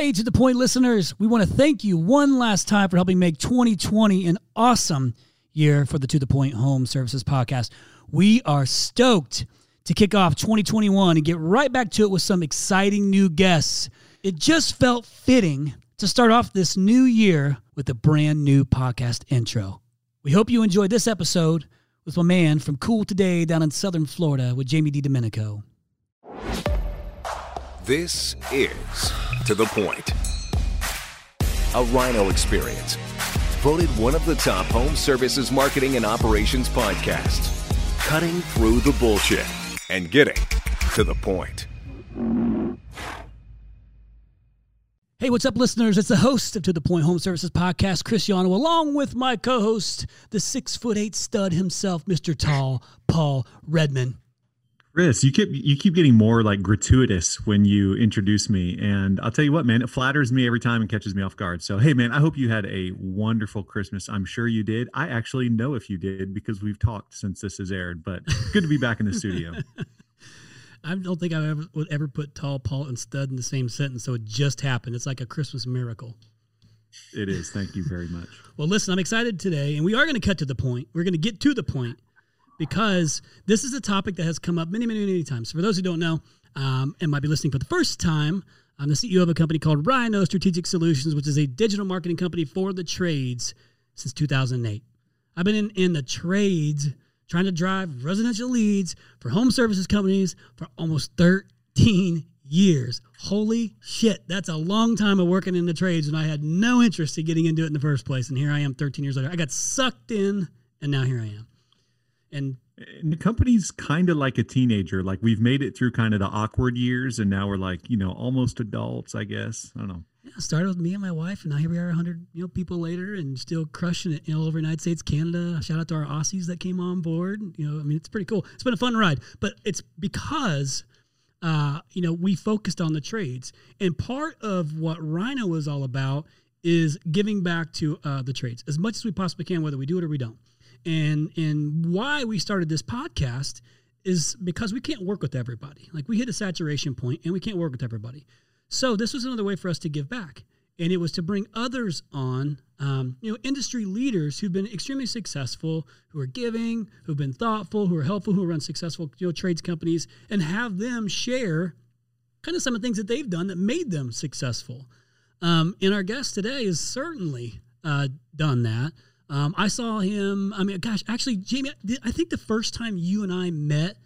Hey, to the point listeners, we want to thank you one last time for helping make 2020 an awesome year for the To the Point Home Services podcast. We are stoked to kick off 2021 and get right back to it with some exciting new guests. It just felt fitting to start off this new year with a brand new podcast intro. We hope you enjoyed this episode with my man from Cool Today down in Southern Florida with Jamie DiDomenico. This is To the Point, a Rhino experience. Voted one of the top home services marketing and operations podcasts. Cutting through the bullshit and getting to the point. Hey, what's up, listeners? It's the host of To the Point Home Services Podcast, Chris Yano, along with my co-host, the six foot eight stud himself, Mr. Tall Paul Redman. Chris, you keep you keep getting more like gratuitous when you introduce me, and I'll tell you what, man, it flatters me every time and catches me off guard. So, hey, man, I hope you had a wonderful Christmas. I'm sure you did. I actually know if you did because we've talked since this has aired. But good to be back in the studio. I don't think I ever would ever put tall, Paul, and stud in the same sentence. So it just happened. It's like a Christmas miracle. It is. Thank you very much. Well, listen, I'm excited today, and we are going to cut to the point. We're going to get to the point because this is a topic that has come up many, many, many times. For those who don't know um, and might be listening for the first time, I'm the CEO of a company called Rhino Strategic Solutions, which is a digital marketing company for the trades since 2008. I've been in, in the trades trying to drive residential leads for home services companies for almost 13 years. Holy shit, that's a long time of working in the trades, and I had no interest in getting into it in the first place. And here I am 13 years later. I got sucked in, and now here I am. And, and the company's kind of like a teenager. Like we've made it through kind of the awkward years, and now we're like, you know, almost adults, I guess. I don't know. Yeah, started with me and my wife, and now here we are, 100 you know people later, and still crushing it you know, all over United States, Canada. Shout out to our Aussies that came on board. You know, I mean, it's pretty cool. It's been a fun ride, but it's because uh, you know we focused on the trades, and part of what Rhino was all about is giving back to uh, the trades as much as we possibly can, whether we do it or we don't. And and why we started this podcast is because we can't work with everybody. Like we hit a saturation point, and we can't work with everybody. So this was another way for us to give back, and it was to bring others on, um, you know, industry leaders who've been extremely successful, who are giving, who've been thoughtful, who are helpful, who run successful you know trades companies, and have them share kind of some of the things that they've done that made them successful. Um, and our guest today has certainly uh, done that. Um, I saw him. I mean, gosh, actually, Jamie, I think the first time you and I met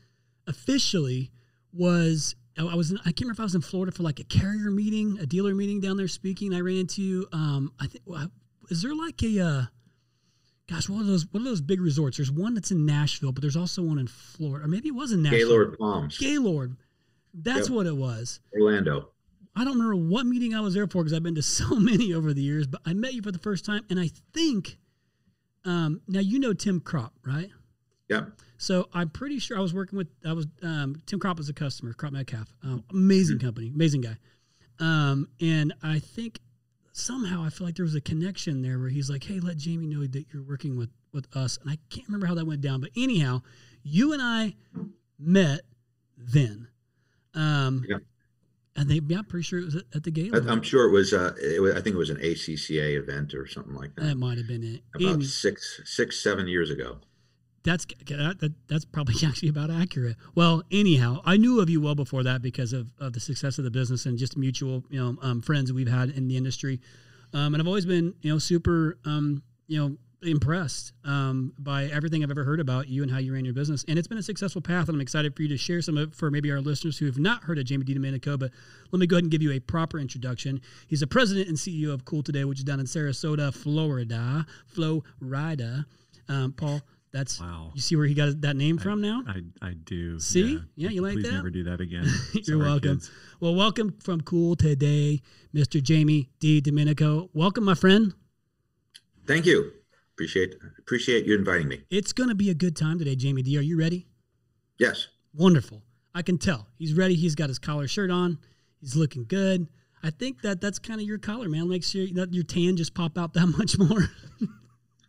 officially was I was in, I can't remember if I was in Florida for like a carrier meeting, a dealer meeting down there speaking. I ran into um, I think is there like a uh, gosh what are those what are those big resorts? There's one that's in Nashville, but there's also one in Florida, or maybe it was in Nashville. Gaylord Palms. Gaylord, that's yep. what it was. Orlando. I don't remember what meeting I was there for because I've been to so many over the years, but I met you for the first time, and I think um, now you know Tim Crop, right? Yeah. So I'm pretty sure I was working with I was um, Tim Crop was a customer, Crop Metcalf, um, amazing mm-hmm. company, amazing guy, um, and I think somehow I feel like there was a connection there where he's like, "Hey, let Jamie know that you're working with with us," and I can't remember how that went down, but anyhow, you and I met then. Um, yeah. And they, yeah, I'm pretty sure it was at, the Gaylord. I'm sure it was, uh, it was. I think it was an ACCA event or something like that. That might have been it. About six, six, seven years ago that's that, that's probably actually about accurate. Well, anyhow, I knew of you well before that because of, of the success of the business and just mutual you know um, friends we've had in the industry, um, and I've always been you know super um, you know impressed um, by everything I've ever heard about you and how you ran your business, and it's been a successful path. And I'm excited for you to share some of it for maybe our listeners who have not heard of Jamie DiDomenico. But let me go ahead and give you a proper introduction. He's the president and CEO of Cool Today, which is down in Sarasota, Florida, Florida. Um, Paul, that's wow. You see where he got that name from now? I, I do. See? Yeah, yeah you like Please that? never do that again. You're Sorry, welcome. Kids. Well, welcome from Cool today, Mr. Jamie DiDomenico. Welcome, my friend. Thank you. Appreciate appreciate you inviting me. It's going to be a good time today, Jamie D. Are you ready? Yes. Wonderful. I can tell. He's ready. He's got his collar shirt on. He's looking good. I think that that's kind of your collar, man. Make sure that your tan just pop out that much more.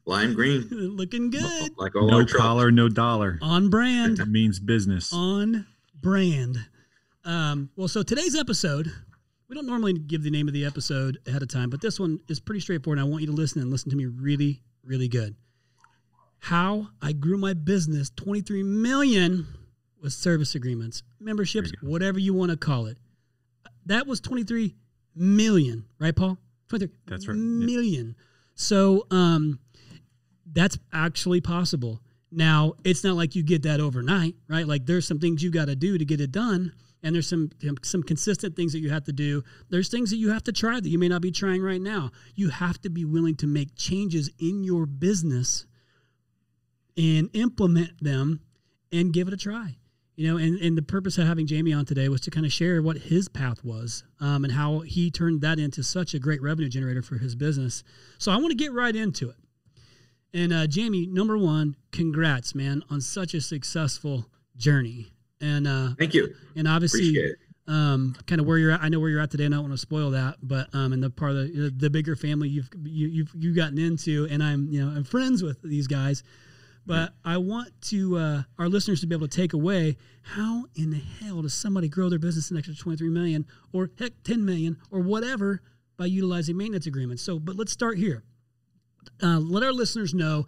Lime green. Looking good. Like all no collar, no dollar. On brand. That means business. On brand. Um, well, so today's episode, we don't normally give the name of the episode ahead of time, but this one is pretty straightforward. And I want you to listen and listen to me really, really good. How I grew my business 23 million with service agreements, memberships, whatever you want to call it. That was 23 million, right, Paul? 23 That's right. million. So um, that's actually possible. Now, it's not like you get that overnight, right? Like there's some things you got to do to get it done and there's some some consistent things that you have to do. There's things that you have to try that you may not be trying right now. You have to be willing to make changes in your business and implement them and give it a try. You know, and, and the purpose of having Jamie on today was to kind of share what his path was um, and how he turned that into such a great revenue generator for his business. So I want to get right into it. And uh, Jamie, number one, congrats, man, on such a successful journey. And uh, thank you. And obviously, um, kind of where you're at. I know where you're at today. and I don't want to spoil that, but um, in the part of the, the bigger family you've you, you've you gotten into, and I'm you know I'm friends with these guys. But I want to uh, our listeners to be able to take away how in the hell does somebody grow their business an extra 23 million or heck 10 million or whatever by utilizing maintenance agreements. So, but let's start here. Uh, let our listeners know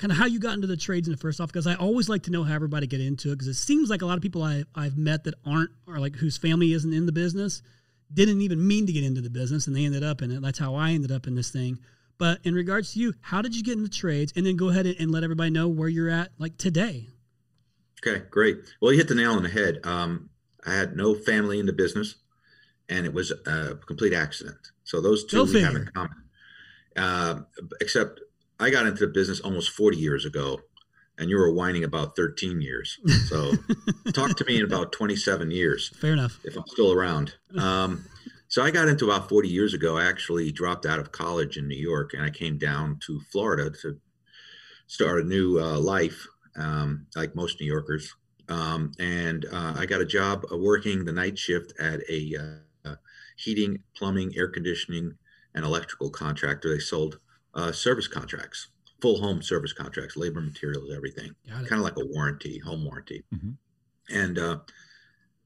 kind of how you got into the trades in the first off because I always like to know how everybody get into it because it seems like a lot of people I, I've met that aren't or like whose family isn't in the business didn't even mean to get into the business and they ended up in it. That's how I ended up in this thing. But in regards to you, how did you get into trades? And then go ahead and, let everybody know where you're at like today. Okay, great. Well, you hit the nail on the head. Um, I had no family in the business, and it was a complete accident. So those two we have in common. Uh, except I got into the business almost 40 years ago, and you were whining about 13 years. So talk to me in about 27 years. Fair enough. If I'm still around. Um, so I got into about 40 years ago. I actually dropped out of college in New York and I came down to Florida to start a new uh, life, um, like most New Yorkers. Um, and uh, I got a job working the night shift at a uh, heating, plumbing, air conditioning, and electrical contractor. They sold uh, service contracts, full home service contracts, labor, materials, everything, kind of like a warranty, home warranty. Mm-hmm. And uh,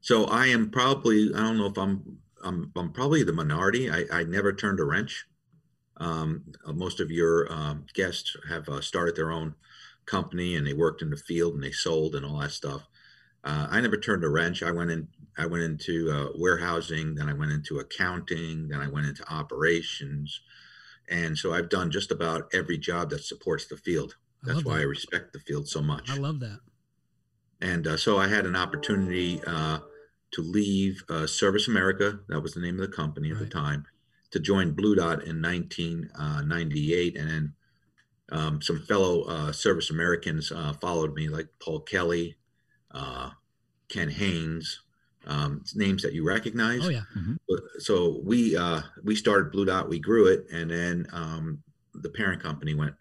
so I am probably, I don't know if I'm I'm, I'm probably the minority. I, I never turned a wrench. Um, uh, most of your um, guests have uh, started their own company and they worked in the field and they sold and all that stuff. Uh, I never turned a wrench. I went in. I went into uh, warehousing, then I went into accounting, then I went into operations, and so I've done just about every job that supports the field. That's why that. I respect the field so much. I love that. And uh, so I had an opportunity uh, to leave uh, Service America, that was the name of the company at right. the time, to join Blue Dot in 1998. Uh, and then um, some fellow uh, Service Americans uh, followed me, like Paul Kelly, uh, Ken Haynes, um, names that you recognize. Oh yeah. Mm-hmm. So we uh, we started Blue Dot, we grew it, and then um, the parent company went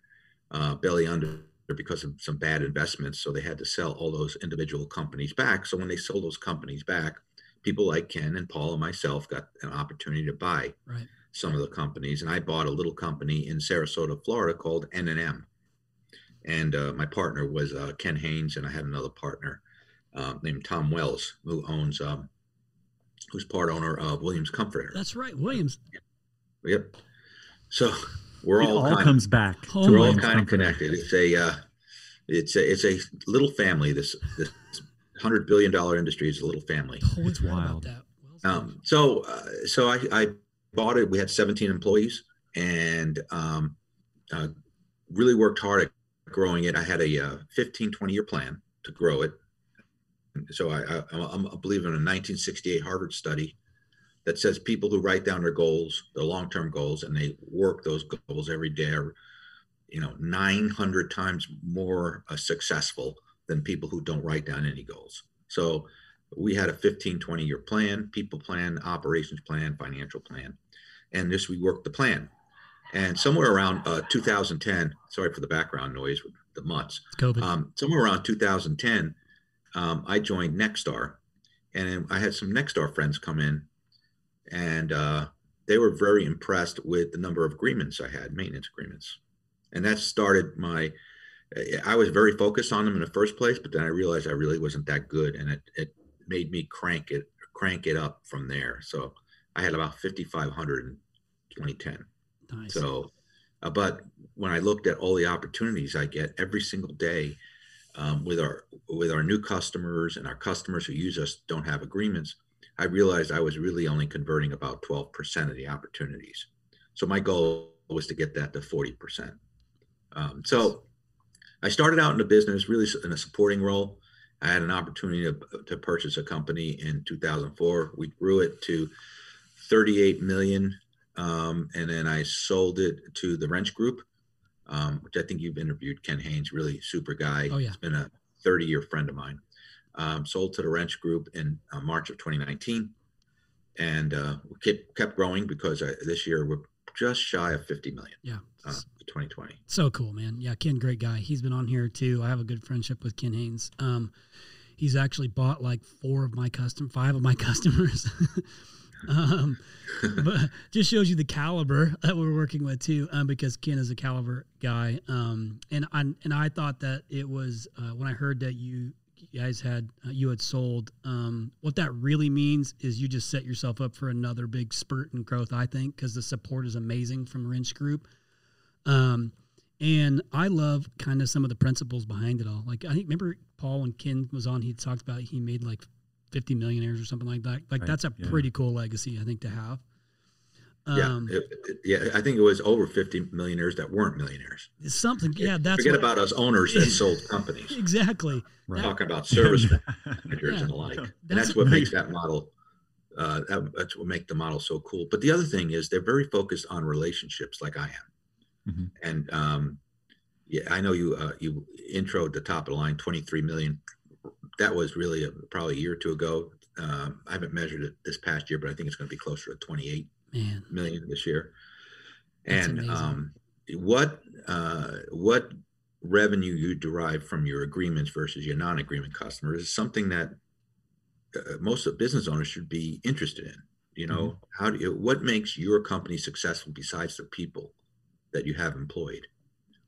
uh, belly under because of some bad investments. So they had to sell all those individual companies back. So when they sold those companies back, people like Ken and Paul and myself got an opportunity to buy right. some of the companies. And I bought a little company in Sarasota, Florida called N&M. And uh, my partner was uh, Ken Haynes, and I had another partner uh, named Tom Wells, who owns, um, who's part owner of Williams Comfort. That's right, Williams. Yep. So we're it all, all kind comes of, back. We're all kind of connected. It's a uh, it's a it's a little family. This this hundred billion dollar industry is a little family. Oh, it's wild. Um, so uh, so I, I bought it. We had 17 employees and um, uh, really worked hard at growing it. I had a uh, 15 20 year plan to grow it. So I, I, I believe in a 1968 Harvard study that says people who write down their goals, their long-term goals, and they work those goals every day are, you know, 900 times more uh, successful than people who don't write down any goals. So we had a 15, 20 year plan, people plan, operations plan, financial plan. And this, we worked the plan. And somewhere around uh, 2010, sorry for the background noise with the mutts. Um, somewhere around 2010, um, I joined Nexstar. And I had some Nexstar friends come in and uh, they were very impressed with the number of agreements I had, maintenance agreements, and that started my. I was very focused on them in the first place, but then I realized I really wasn't that good, and it, it made me crank it crank it up from there. So I had about 5,500 in 2010. Nice. So, uh, but when I looked at all the opportunities I get every single day um, with our with our new customers and our customers who use us don't have agreements, I realized I was really only converting about 12% of the opportunities. So my goal was to get that to 40%. Um, so I started out in the business really in a supporting role. I had an opportunity to, to purchase a company in 2004. We grew it to 38 million, um, and then I sold it to the Wrench Group, um, which I think you've interviewed. Ken Haynes, really super guy. Oh yeah, he's been a 30 year friend of mine. Um, sold to the Wrench Group in uh, March of 2019, and uh, we kept kept growing because I, this year we're just shy of 50 million. Yeah. Uh, 2020. So cool, man. Yeah, Ken, great guy. He's been on here too. I have a good friendship with Ken Haynes. Um, he's actually bought like four of my custom, five of my customers. Um, but just shows you the caliber that we're working with too, um, because Ken is a caliber guy. Um, and I and I thought that it was uh, when I heard that you guys had uh, you had sold. Um, what that really means is you just set yourself up for another big spurt in growth. I think because the support is amazing from Wrench Group. Um, and I love kind of some of the principles behind it all. Like I think remember Paul when Ken was on, he talked about he made like 50 millionaires or something like that. Like Right, that's a yeah. pretty cool legacy, I think, to have. Um, yeah, it- it- yeah. I think it was over 50 millionaires that weren't millionaires. it's something. Yeah, that's Forget what- about us owners that sold companies. exactly. Right. Talking about service managers Yeah. and the like. That's- and that's what makes that model. Uh, that, that's what make the model so cool. But the other thing is they're very focused on relationships, like I am. Mhm. And um, yeah, I know you uh, you introed the top of the line, 23 million. That was really a, probably a year or two ago. Um, I haven't measured it this past year, but I think it's going to be closer to 28 Man, million this year. That's and um, what uh, what revenue you derive from your agreements versus your non-agreement customers is something that uh, most of business owners should be interested in. You know, Mm-hmm. how do you, what makes your company successful besides the people that you have employed?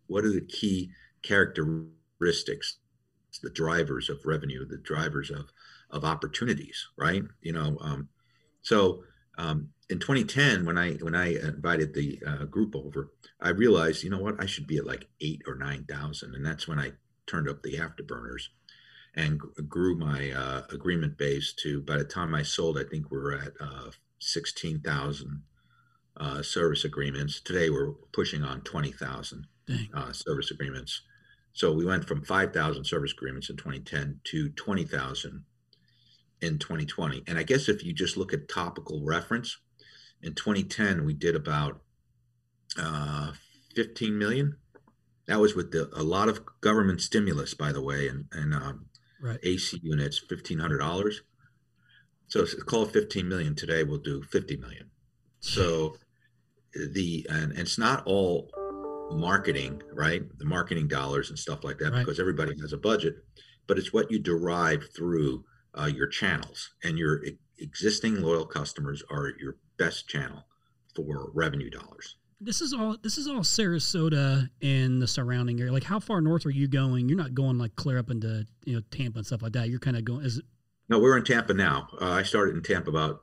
What are the key characteristics, the drivers of revenue, the drivers of of opportunities, right? You know, um, so um, in 2010, when I when I invited the uh, group over, I realized, you know what, I should be at like eight or nine thousand, and that's when I turned up the afterburners and gr- grew my uh, agreement base to. By the time I sold, I think we're at uh, sixteen thousand uh, service agreements. Today, we're pushing on twenty thousand uh, service agreements. So we went from 5,000 service agreements in 2010 to 20,000 in 2020. And I guess if you just look at topical reference, in 2010 we did about uh, 15 million. That was with the, a lot of government stimulus, by the way, and and um, Right. AC units, fifteen hundred dollars. So it's call it 15 million. Today we'll do 50 million. So the and, and it's not all marketing, right? The marketing dollars and stuff like that, Right. because everybody has a budget, but it's what you derive through uh, your channels and your existing loyal customers are your best channel for revenue dollars. This is all. This is all Sarasota and the surrounding area. Like, how far north are you going? You're not going like clear up into you know Tampa and stuff like that. You're kind of going. Is it, No, we're in Tampa now. Uh, I started in Tampa about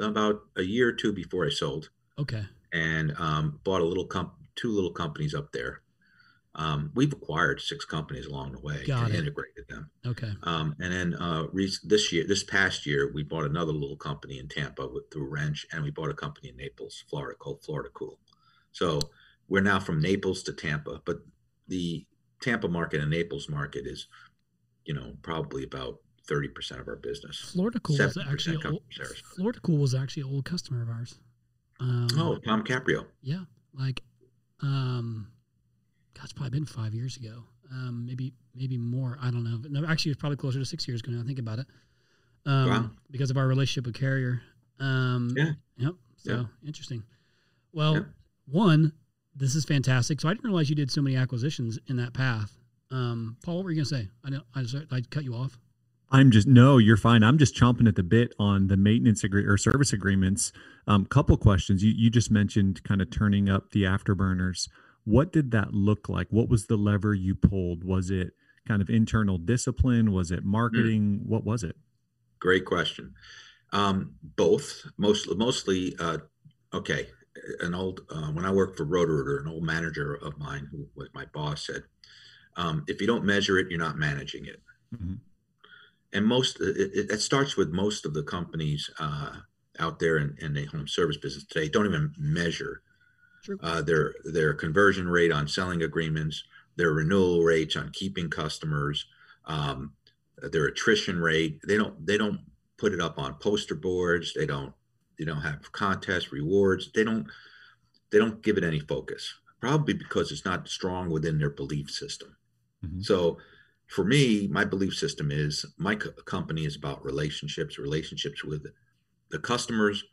about a year or two before I sold, okay. and um, bought a little comp, two little companies up there. Um, we've acquired six companies along the way Got and it. integrated them. Okay. Um, and then uh, re- this year, this past year, we bought another little company in Tampa with, through Wrench, and we bought a company in Naples, Florida, called Florida Cool. So we're now from Naples to Tampa, but the Tampa market and Naples market is, you know, probably about thirty percent of our business. Florida Cool was actually old. Florida Cool was actually an old customer of ours. Um, Oh, Tom Caprio. yeah, like, um, God, it's probably been five years ago. Um, maybe maybe more. I don't know. No, actually, it's probably closer to six years ago. Now I think about it. Um, Wow. Because of our relationship with Carrier. Um, Yeah. Yep. So Yeah. interesting. Well, Yeah. one, this is fantastic. So I didn't realize you did so many acquisitions in that path. Um, Paul, what were you gonna say? I know I, just, I cut you off. I'm just no, you're fine. I'm just chomping at the bit on the maintenance agree or service agreements. Um, couple questions. You you just mentioned kind of turning up the afterburners. What did that look like? What was the lever you pulled? Was it kind of internal discipline? Was it marketing? What was it? Great question. Um, both, most, mostly, uh, okay. An old, uh, when I worked for Roto-Rooter, an old manager of mine who was my boss said, um, if you don't measure it, you're not managing it. Mm-hmm. And most, it, it, starts with most of the companies uh, out there in, in, the home service business today don't even measure uh, their their conversion rate on selling agreements, their renewal rates on keeping customers, um, their attrition rate. They don't they don't put it up on poster boards. They don't they don't have contests, rewards. They don't they don't give it any focus. Probably because it's not strong within their belief system. Mm-hmm. So for me, my belief system is my co- company is about relationships, relationships with the customers,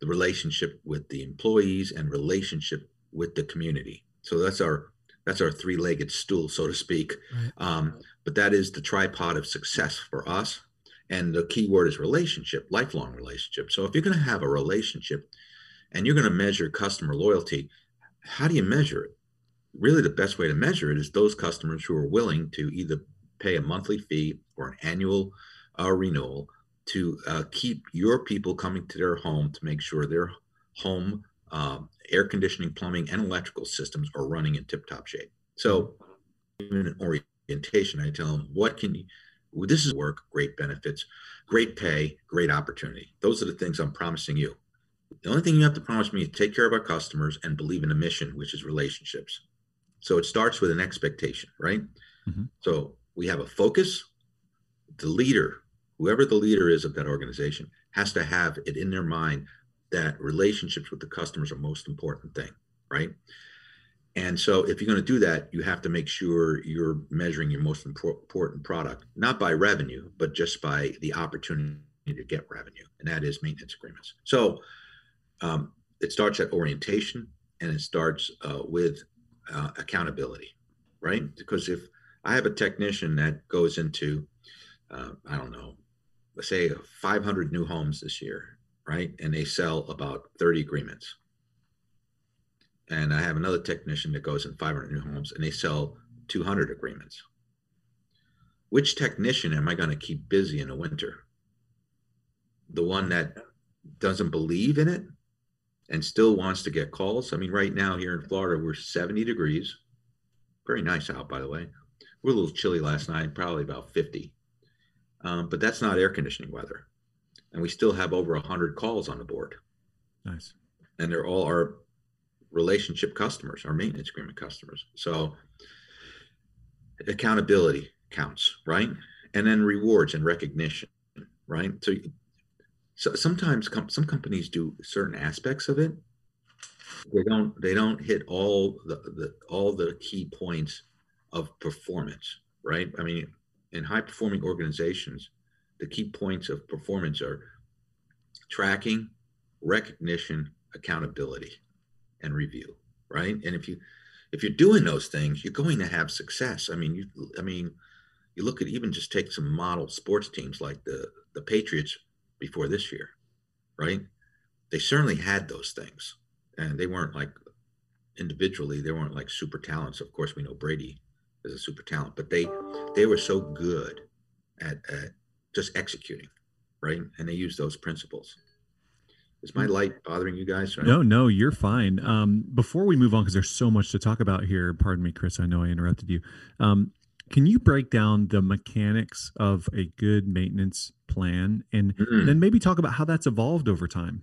the relationship with the employees, and relationship with the community. So that's our that's our three-legged stool, so to speak. Right. Um, but that is the tripod of success for us. And the key word is relationship, lifelong relationship. So if you're going to have a relationship and you're going to measure customer loyalty, how do you measure it? Really, the best way to measure it is those customers who are willing to either pay a monthly fee or an annual uh, renewal to uh, keep your people coming to their home to make sure their home um, air conditioning, plumbing, and electrical systems are running in tip-top shape. So, in an orientation, I tell them, "What can you? This is work, great benefits, great pay, great opportunity. Those are the things I'm promising you. The only thing you have to promise me is take care of our customers and believe in a mission, which is relationships. So it starts with an expectation, right? Mm-hmm. So we have a focus. The leader, whoever the leader is of that organization, has to have it in their mind that relationships with the customers are most important thing, right? And so if you're going to do that, you have to make sure you're measuring your most important product, not by revenue, but just by the opportunity to get revenue, and that is maintenance agreements. So um, it starts at orientation and it starts uh, with uh, accountability, right? Because if I have a technician that goes into, uh, I don't know, let's say 500 new homes this year, right? And they sell about 30 agreements. And I have another technician that goes in 500 new homes and they sell 200 agreements. Which technician am I going to keep busy in the winter? The one that doesn't believe in it and still wants to get calls. I mean, right now here in Florida, we're 70 degrees. Very nice out, by the way. We're a little chilly last night, probably about 50. Um, but that's not air conditioning weather. And we still have over 100 calls on the board. Nice. And they're all our relationship customers, our maintenance agreement customers. So accountability counts, right? And then rewards and recognition, right? So, so sometimes com- some companies do certain aspects of it. They don't. They don't hit all the, the all the key points of performance, right? I mean, in high performing organizations, the key points of performance are tracking, recognition, accountability, and review, right? And if you if you're doing those things, you're going to have success. I mean, you I mean, you look at even just take some model sports teams like the the Patriots before this year, right? They certainly had those things, and they weren't like individually they weren't like super talents. Of course, we know Brady as a super talent, but they they were so good at, at just executing, right? And they used those principles. Is my light bothering you guys? No, no, you're fine. Um, before we move on, because there's so much to talk about here. Pardon me, Chris. I know I interrupted you. Um, can you break down the mechanics of a good maintenance plan, and mm-hmm. then maybe talk about how that's evolved over time?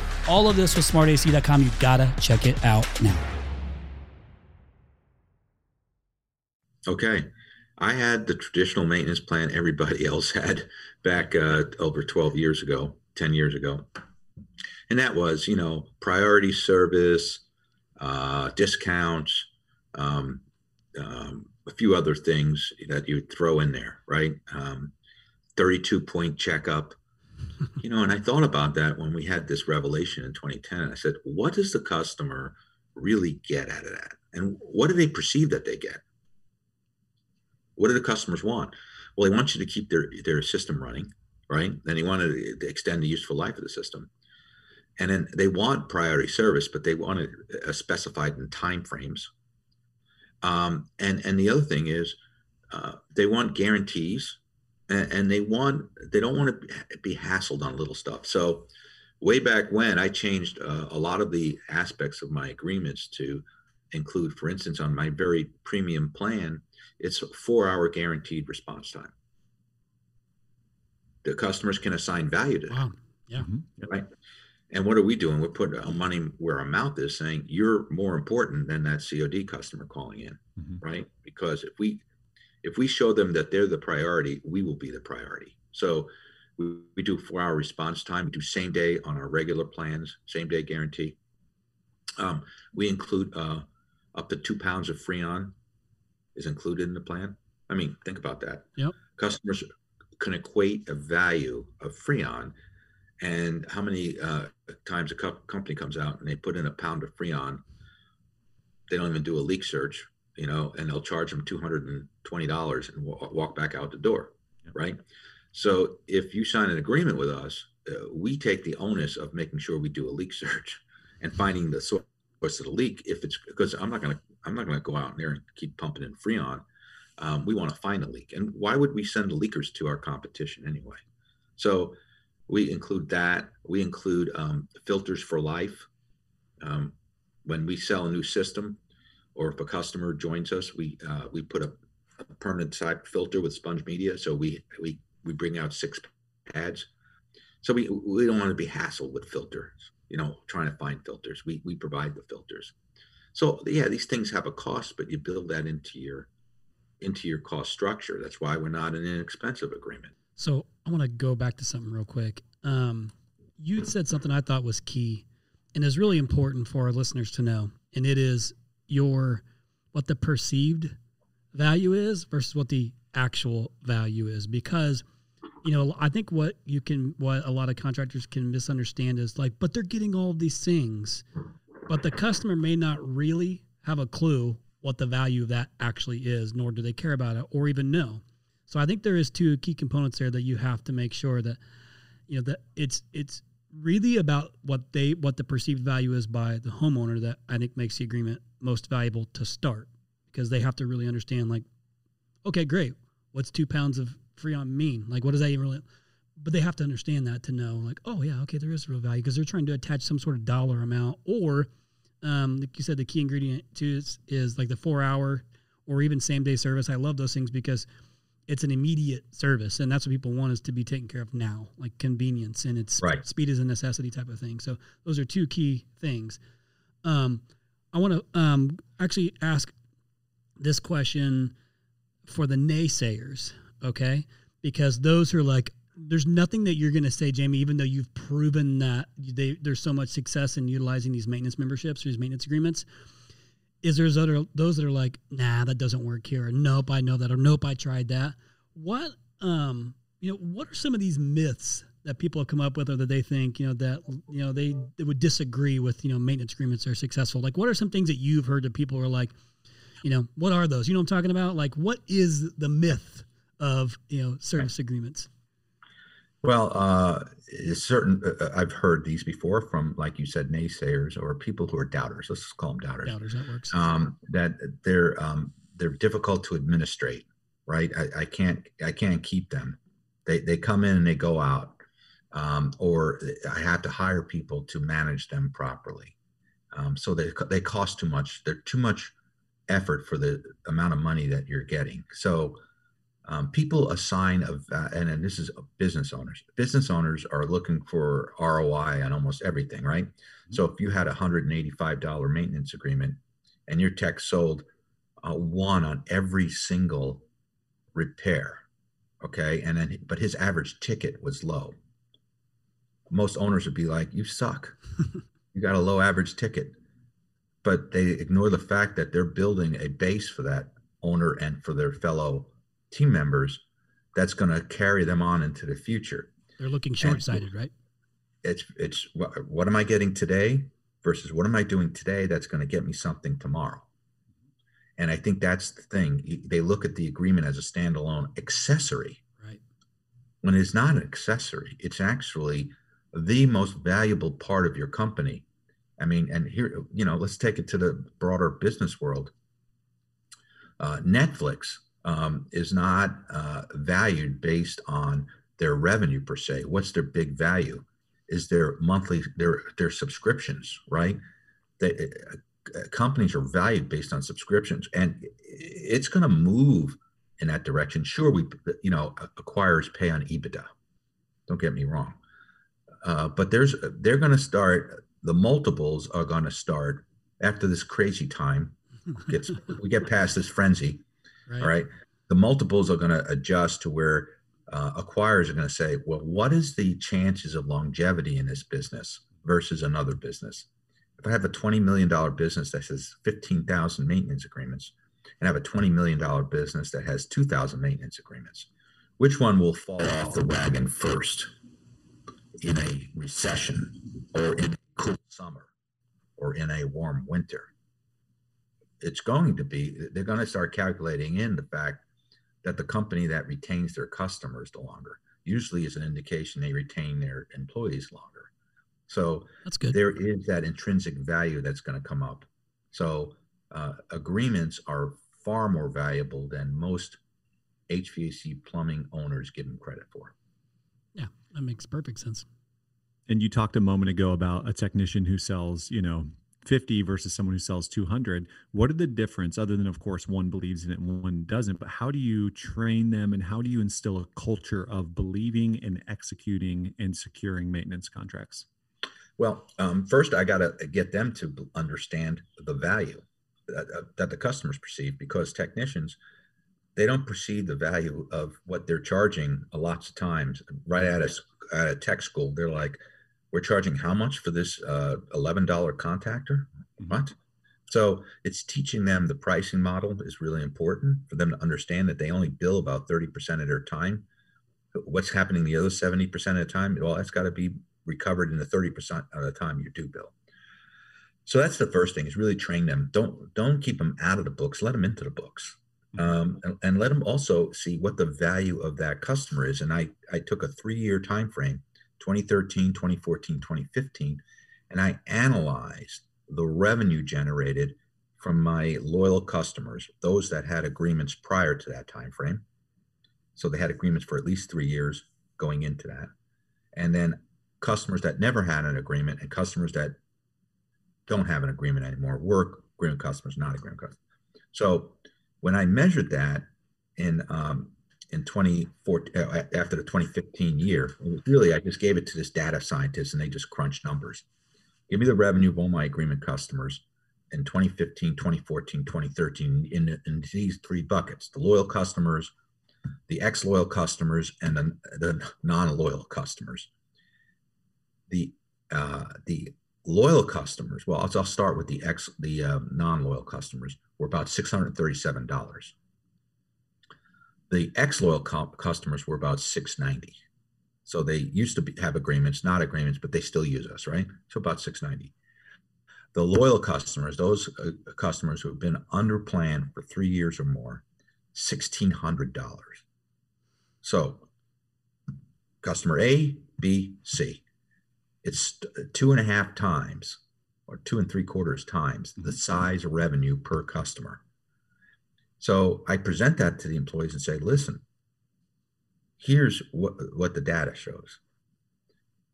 all of this with smartac.com. You gotta check it out now. Okay. I had the traditional maintenance plan everybody else had back uh, over 12 years ago, 10 years ago. And that was, you know, priority service, uh, discounts, um, um, a few other things that you throw in there, right? Um, 32 point checkup, you know, and I thought about that when we had this revelation in 2010. I said, what does the customer really get out of that? And what do they perceive that they get? What do the customers want? Well, they want you to keep their, their system running, right? Then they want to extend the useful life of the system. And then they want priority service, but they want it uh, specified in time frames. Um, and, and the other thing is uh, they want guarantees and, and they want they don't want to be hassled on little stuff. So way back when I changed uh, a lot of the aspects of my agreements to include, for instance, on my very premium plan, it's a four hour guaranteed response time. The customers can assign value to that. Yeah. Mm-hmm. Right. And what are we doing? We're putting our money where our mouth is, saying you're more important than that COD customer calling in, Mhm. right? Because if we if we show them that they're the priority, we will be the priority. So we, we do four hour response time. We do same day on our regular plans, same day guarantee. Um, we include uh, up to two pounds of Freon is included in the plan. I mean, think about that. Yep. Customers can equate a value of Freon and how many uh, times a co- company comes out and they put in a pound of Freon. They don't even do a leak search, you know, and they'll charge them $220 and walk back out the door. Yep. Right. So if you sign an agreement with us, uh, we take the onus of making sure we do a leak search and finding the source of the leak. If it's because I'm not going to, I'm not going to go out there and keep pumping in Freon. Um, we want to find a leak. And why would we send the leakers to our competition anyway? So we include that. We include um, filters for life. Um, when we sell a new system, or if a customer joins us, we uh, we put a, a permanent side filter with sponge media. So we we we bring out six pads. So we we don't want to be hassled with filters. You know, trying to find filters. We we provide the filters. So yeah, these things have a cost, but you build that into your into your cost structure. That's why we're not an inexpensive agreement. So I want to go back to something real quick. Um, you said something I thought was key and is really important for our listeners to know, and it is your what the perceived value is versus what the actual value is. Because you know, I think what you can, what a lot of contractors can misunderstand is like, but they're getting all these things, but the customer may not really have a clue what the value of that actually is, nor do they care about it or even know. So I think there is two key components there that you have to make sure that you know that it's it's really about what they what the perceived value is by the homeowner that I think makes the agreement most valuable to start. Because they have to really understand like okay great. What's two pounds of freon mean? Like what does that even really but they have to understand that to know like oh yeah okay there is real value. Because they're trying to attach some sort of dollar amount or um, like you said the key ingredient to is, is like the four hour or even same day service. I love those things because it's an immediate service and that's what people want is to be taken care of now like convenience and it's Right. speed is a necessity type of thing. So those are two key things. Um, i want to um, actually ask this question for the naysayers okay? Because those who are like there's nothing that you're going to say jamie even though you've proven that they, there's so much success in utilizing these maintenance memberships or these maintenance agreements is there's other those that are like, nah, that doesn't work here, or nope, I know that, or nope, I tried that. What um, you know, what are some of these myths that people have come up with, or that they think you know that you know they, they would disagree with you know maintenance agreements are successful? Like, what are some things that you've heard that people are like, you know, what are those? You know, what I'm talking about. Like, what is the myth of you know service agreements? Well, uh, certain. Uh, I've heard these before from, like you said, naysayers or people who are doubters. Let's just call them doubters. Doubters that works. Um, that they're um, they're difficult to administrate. Right? I, I can't I can't keep them. They they come in and they go out, um, or I have to hire people to manage them properly. Um, so they they cost too much. They're too much effort for the amount of money that you're getting. So um, people assign of va- and, and this is business owners business owners are looking for roi on almost everything right? So if you had a $185 maintenance agreement and your tech sold uh, one on every single repair okay? And then but his average ticket was low. Most owners would be like you suck. You got a low average ticket. But they ignore the fact that they're building a base for that owner and for their fellow team members that's going to carry them on into the future. They're looking short sighted, right? It's it's what, what am I getting today versus what am I doing today that's going to get me something tomorrow. And I think that's the thing. They look at the agreement as a standalone accessory. Right. When it's not an accessory, it's actually the most valuable part of your company. I mean, and here, you know, let's take it to the broader business world. Uh, Netflix um, is not uh, valued based on their revenue per se. What's their big value? Is their monthly their their subscriptions, right? They, uh, companies are valued based on subscriptions, and it's going to move in that direction. Sure, we you know acquirers pay on EBITDA. Don't get me wrong, uh, but there's they're going to start. The multiples are going to start after this crazy time gets we get past this frenzy. Right. All right, the multiples are going to adjust to where uh, acquirers are going to say, well, what is the chances of longevity in this business versus another business? If I have a $20 million business that has 15,000 maintenance agreements and I have a $20 million business that has 2,000 maintenance agreements, which one will fall off the wagon first in a recession or in a cool summer or in a warm winter? It's going to be, they're going to start calculating in the fact that the company that retains their customers the longer usually is an indication they retain their employees longer. So that's good. There is that intrinsic value that's going to come up. So uh, agreements are far more valuable than most HVAC plumbing owners give them credit for. Yeah, that makes perfect sense. And you talked a moment ago about a technician who sells, you know, 50 versus someone who sells 200 what are the difference other than of course one believes in it and one doesn't but how do you train them and how do you instill a culture of believing and executing and securing maintenance contracts? Well um, first i got to get them to understand the value that, uh, that the customers perceive because technicians they don't perceive the value of what they're charging a lots of times. Right at a, at a tech school they're like we're charging how much for this uh, $11 contactor? Mm-hmm. What? So it's teaching them the pricing model is really important for them to understand that they only bill about 30% of their time. What's happening the other 70% of the time? Well, that's got to be recovered in the 30% of the time you do bill. So that's the first thing is really train them. Don't don't keep them out of the books. Let them into the books. Mm-hmm. Um, and, and, let them also see what the value of that customer is. And I, I took a three year time frame 2013, 2014, 2015, and I analyzed the revenue generated from my loyal customers, those that had agreements prior to that time frame. So they had agreements for at least three years going into that. And then customers that never had an agreement and customers that don't have an agreement anymore work agreement customers, not agreement customers. So when I measured that in um, in 2014 uh, after the 2015 year. really, I just gave it to this data scientist and they just crunched numbers. Give me the revenue of all my agreement customers in 2015, 2014, 2013 in, in these three buckets the loyal customers, the ex loyal customers, and the, the non loyal customers. The, uh, the loyal customers, well, I'll, I'll start with the ex the uh, non loyal customers, were about $637 the ex-loyal comp customers were about 690 so they used to be, have agreements not agreements but they still use us right? So about 690 the loyal customers those uh, customers who have been under plan for three years or more $1600 so customer a b c. It's two and a half times or two and three quarters times the size of revenue per customer so I present that to the employees and say, listen, here's what, what the data shows.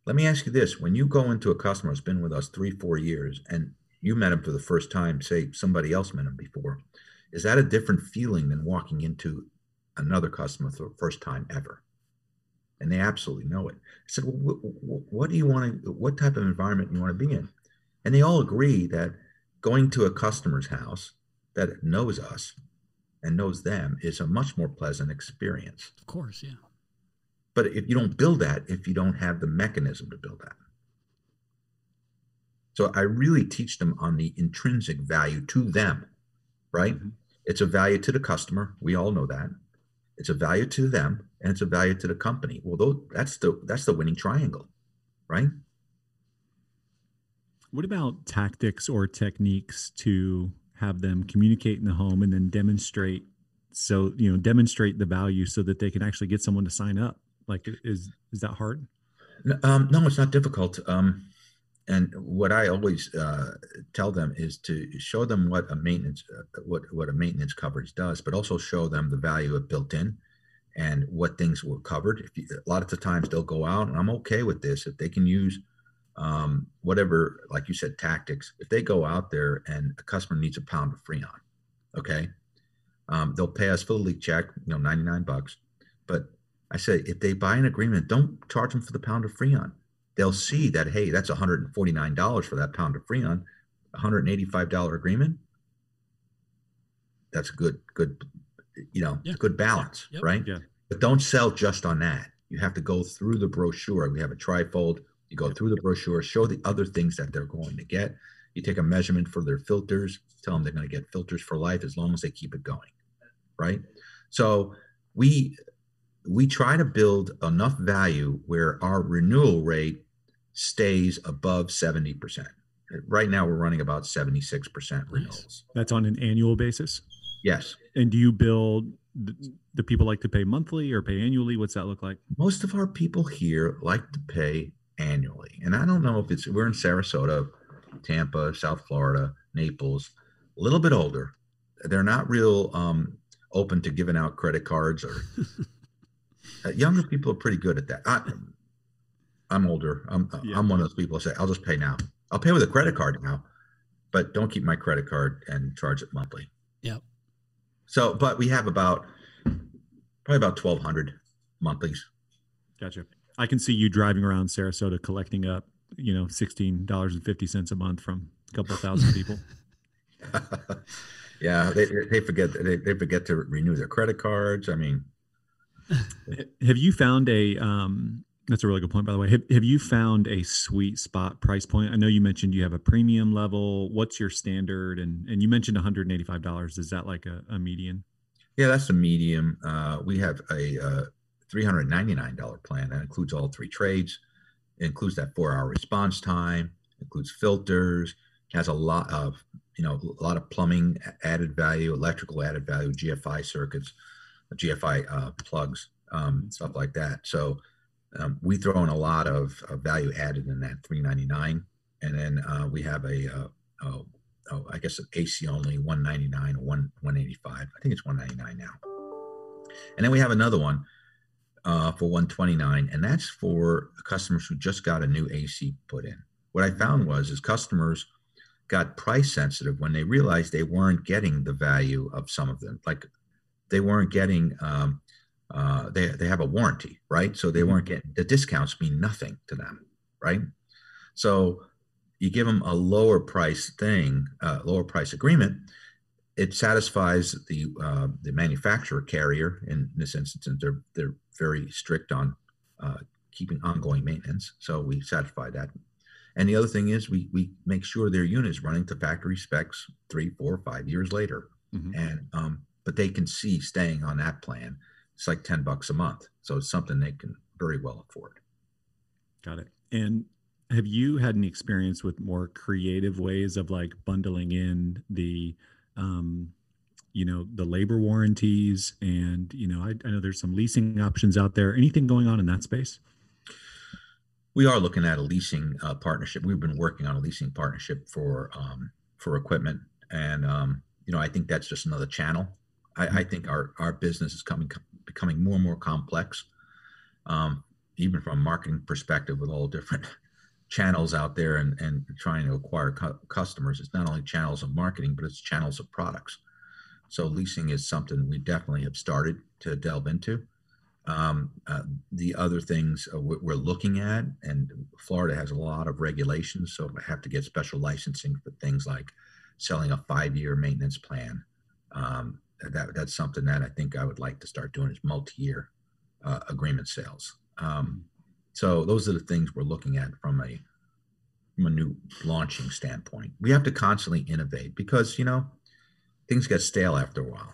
Let me ask you this when you go into a customer who's been with us three, four years, and you met him for the first time, say somebody else met him before, is that a different feeling than walking into another customer for the first time ever? And they absolutely know it. I said, well, what, what do you want to, what type of environment do you want to be in? And they all agree that going to a customer's house that knows us and knows them is a much more pleasant experience. Of course, yeah. But if you don't build that, if you don't have the mechanism to build that. So I really teach them on the intrinsic value to them, right? Mm-hmm. It's a value to the customer. We all know that. it's a value to them and it's a value to the company. Well, those, that's the that's the winning triangle, right? What about tactics or techniques to have them communicate in the home and then demonstrate so you know demonstrate the value so that they can actually get someone to sign up. Like is is that hard? Um, no it's not difficult um, and what i always uh, tell them is to show them what a maintenance uh, what what a maintenance coverage does but also show them the value of built in and what things were covered. If you, a lot of the times they'll go out and i'm okay with this if they can use um, whatever, like you said, tactics. If they go out there and a customer needs a pound of Freon, okay, um, they'll pay us for the leak check, you know, 99 bucks. But I say, if they buy an agreement, don't charge them for the pound of Freon. They'll see that, hey, that's $149 for that pound of Freon, $185 agreement. That's good, good, you know, yeah. good balance, yep. right? Yeah. But don't sell just on that. You have to go through the brochure. We have a trifold you go through the brochure, show the other things that they're going to get. You take a measurement for their filters, tell them they're going to get filters for life as long as they keep it going, right? So we we try to build enough value where our renewal rate stays above 70%. Right now we're running about 76% renewals. That's on an annual basis? Yes. And do you build the people like to pay monthly or pay annually? What's that look like? Most of our people here like to pay annually. And I don't know if it's, we're in Sarasota, Tampa, South Florida, Naples, a little bit older. They're not real um, open to giving out credit cards or uh, younger people are pretty good at that. I, am older. I'm, yeah. I'm one of those people who say, I'll just pay now. I'll pay with a credit card now, but don't keep my credit card and charge it monthly. Yep. So, but we have about probably about 1200 monthlies. Gotcha. I can see you driving around Sarasota collecting up, you know, sixteen dollars and fifty cents a month from a couple thousand people. yeah, they, they forget they, they forget to renew their credit cards. I mean, have you found a? Um, that's a really good point, by the way. Have, have you found a sweet spot price point? I know you mentioned you have a premium level. What's your standard? And and you mentioned one hundred and eighty five dollars. Is that like a, a median? Yeah, that's a medium. Uh, we have a uh, $399 plan that includes all three trades. It includes that four hour response time, includes filters, has a lot of, you know, a lot of plumbing added value, electrical added value, GFI circuits, GFI uh, plugs, um, stuff like that. So um, we throw in a lot of, of, value added in that 399 and then uh, we have a, uh, oh, oh, I guess an AC only 199 or 1 185. I think it's 199 now. And then we have another one uh, for 129 and that's for customers who just got a new ac put in. What i found was is customers got price sensitive when they realized they weren't getting the value of some of them. Like they weren't getting um, uh, they, they have a warranty right? So they mm-hmm. weren't getting the discounts mean nothing to them right? So you give them a lower price thing uh, lower price agreement it satisfies the uh, the manufacturer carrier in this instance, and they're they're very strict on uh, keeping ongoing maintenance. So we satisfy that. And the other thing is we we make sure their unit is running to factory specs three, four, five years later, mm-hmm. and um, but they can see staying on that plan. It's like ten bucks a month, so it's something they can very well afford. Got it. And have you had any experience with more creative ways of like bundling in the um, you know the labor warranties and you know I, I, know there's some leasing options out there. Anything going on in that space? We are looking at a leasing uh, partnership. We've been working on a leasing partnership for um, for equipment. And um, you know i think that's just another channel. I, I, think our our business is coming becoming more and more complex um, even from a marketing perspective with all different channels out there and, and trying to acquire cu- customers. It's not only channels of marketing, but it's channels of products. So leasing is something we definitely have started to delve into. Um, uh, the other things uh, we're looking at, and Florida has a lot of regulations, so I have to get special licensing for things like selling a five-year maintenance plan. Um, that that's something that I think I would like to start doing is multi-year uh, agreement sales. Um, so those are the things we're looking at from a from a new launching standpoint. We have to constantly innovate because you know things get stale after a while.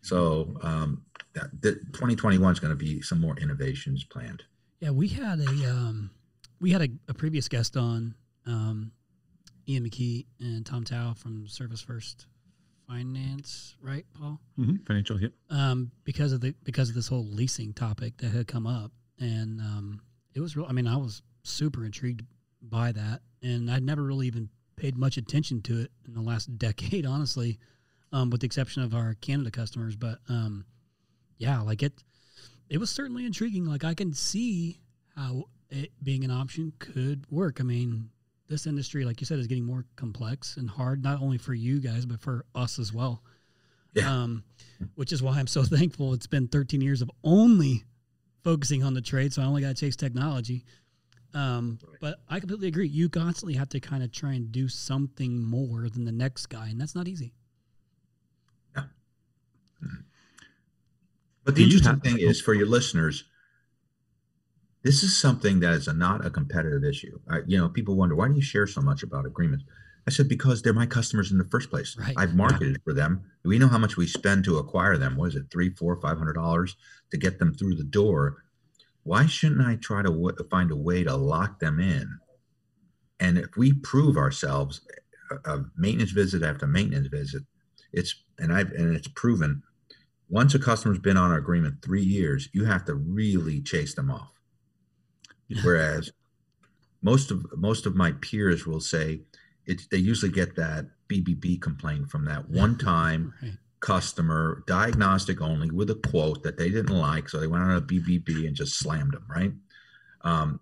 So um, yeah, the 2021 is going to be some more innovations planned. Yeah, we had a um, we had a, a previous guest on um, Ian McKee and Tom Tao from Service First Finance, right, Paul? Mm-hmm. Financial, yep. Um, because of the because of this whole leasing topic that had come up, and um, it was real. I mean, I was super intrigued by that, and I'd never really even paid much attention to it in the last decade, honestly, um, with the exception of our Canada customers. But um, yeah, like it, it was certainly intriguing. Like I can see how it being an option could work. I mean, this industry, like you said, is getting more complex and hard, not only for you guys, but for us as well. Yeah. Um, which is why I'm so thankful. It's been 13 years of only focusing on the trade, so I only got to chase technology. Um, Right. But I completely agree. You constantly have to kind of try and do something more than the next guy, and that's not easy. But the interesting have- thing is for your listeners, this is something that is a, not a competitive issue. I, you know, people wonder why do you share so much about agreements? I said because they're my customers in the first place. Right. I've marketed for them. We know how much we spend to acquire them. What is it, three, four, five hundred dollars to get them through the door? Why shouldn't I try to w- find a way to lock them in? And if we prove ourselves, a, a maintenance visit after maintenance visit, it's and I've and it's proven once a customer's been on our agreement three years, you have to really chase them off. Whereas most of most of my peers will say it, they usually get that BBB complaint from that one time Right. customer, diagnostic only, with a quote that they didn't like, so they went on a BBB and just slammed them. Right? Um,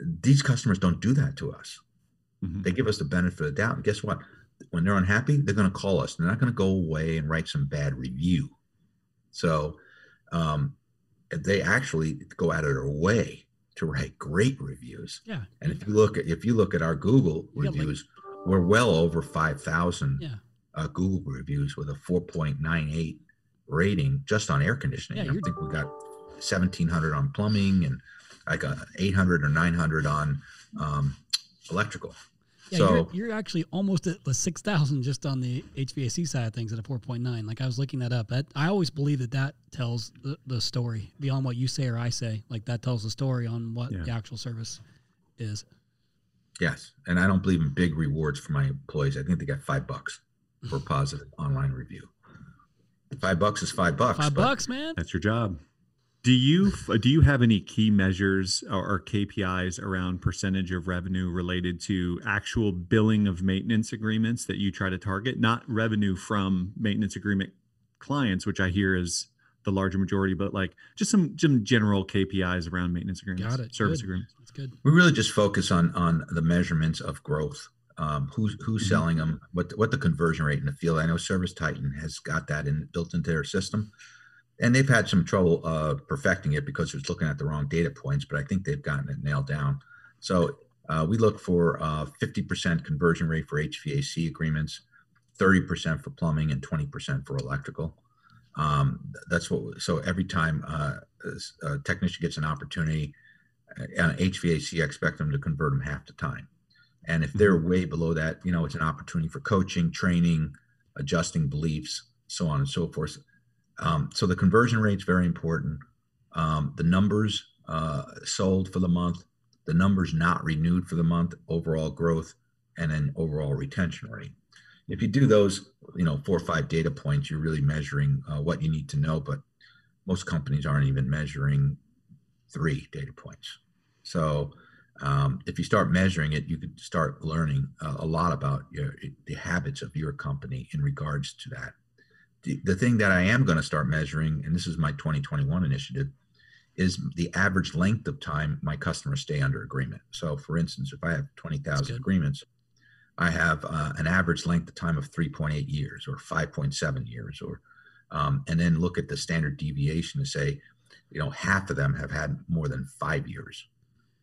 these customers don't do that to us. Mhm. They give us the benefit of the doubt. And guess what? When they're unhappy, they're going to call us. They're not going to go away and write some bad review. So um, they actually go out of their way to write great reviews. Yeah. And if you look at if you look at our Google got, like- reviews, we're well over five thousand Yeah. uh, Google reviews with a four point nine eight rating just on air conditioning. Yeah, I think we got seventeen hundred on plumbing and like a eight hundred or nine hundred on um, electrical. Yeah, so you're, you're actually almost at the six thousand just on the HVAC side of things at a four point nine. Like I was looking that up. That I always believe that that tells the, the story beyond what you say or I say. Like that tells the story on what Yeah. the actual service is. yes, and I don't believe in big rewards for my employees. I think they got five bucks for a positive online review. Five bucks is five bucks. Five but- bucks, man. That's your job. Do you do you have any key measures or, or KPIs around percentage of revenue related to actual billing of maintenance agreements that you try to target? Not revenue from maintenance agreement clients, which I hear is the larger majority, but like just some some general KPIs around maintenance agreements, Got it. service Good. agreements. That's good. we really just focus on on the measurements of growth um, who's who's Mhm. selling them what what the conversion rate in the field i know ServiceTitan has got that in built into their system and they've had some trouble uh, perfecting it because it's looking at the wrong data points but i think they've gotten it nailed down so uh, we look for uh, 50% conversion rate for hvac agreements 30% for plumbing and 20% for electrical um, that's what so every time uh, a technician gets an opportunity uh, on HVAC, I expect them to convert them half the time. And if they're way below that, you know, it's an opportunity for coaching, training, adjusting beliefs, so on and so forth. Um, so the conversion rate is very important. Um, the numbers uh, sold for the month, the numbers not renewed for the month, overall growth, and then overall retention rate. If you do those, you know, four or five data points, you're really measuring uh, what you need to know. But most companies aren't even measuring three data points. So um, if you start measuring it, you could start learning uh, a lot about your, the habits of your company in regards to that. The, the thing that I am going to start measuring, and this is my 2021 initiative, is the average length of time my customers stay under agreement. So, for instance, if I have 20,000 good. agreements, I have uh, an average length of time of 3.8 years or 5.7 years, or um, and then look at the standard deviation to say, you know, half of them have had more than five years,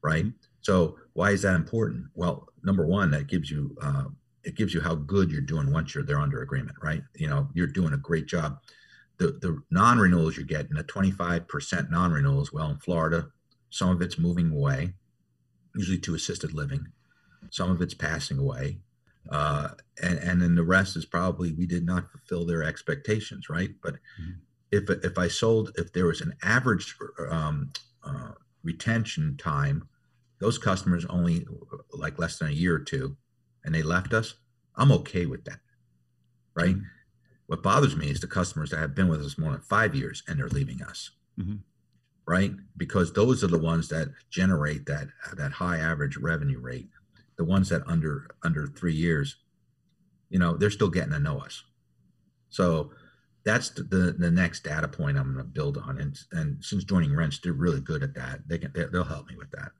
right? So why is that important? Well, number one, that gives you uh, it gives you how good you're doing once you're there under agreement, right? You know, you're doing a great job. The the non-renewals you're getting, the 25% non-renewals, well, in Florida, some of it's moving away, usually to assisted living, some of it's passing away, uh, and and then the rest is probably we did not fulfill their expectations, right? But Mhm. if if I sold if there was an average um, uh, retention time, those customers only like less than a year or two, and they left us. I'm okay with that, right? Mm-hmm. What bothers me is the customers that have been with us more than five years and they're leaving us, mm-hmm. right? Because those are the ones that generate that that high average revenue rate. The ones that under under three years, you know, they're still getting to know us. So that's the, the, the next data point I'm going to build on. And and since joining Wrench, they're really good at that. They can they'll help me with that.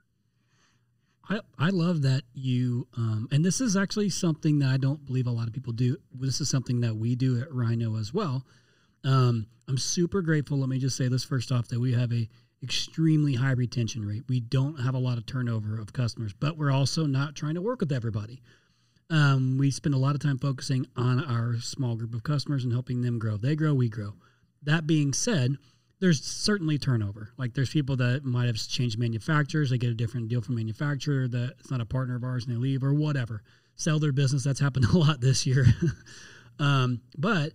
I, I love that you um, and this is actually something that I don't believe a lot of people do. This is something that we do at Rhino as well. Um, I'm super grateful. Let me just say this first off that we have a extremely high retention rate. We don't have a lot of turnover of customers, but we're also not trying to work with everybody. Um, we spend a lot of time focusing on our small group of customers and helping them grow. They grow, we grow. That being said, there's certainly turnover. Like there's people that might have changed manufacturers, they get a different deal from manufacturer that it's not a partner of ours and they leave or whatever. Sell their business. That's happened a lot this year. um, but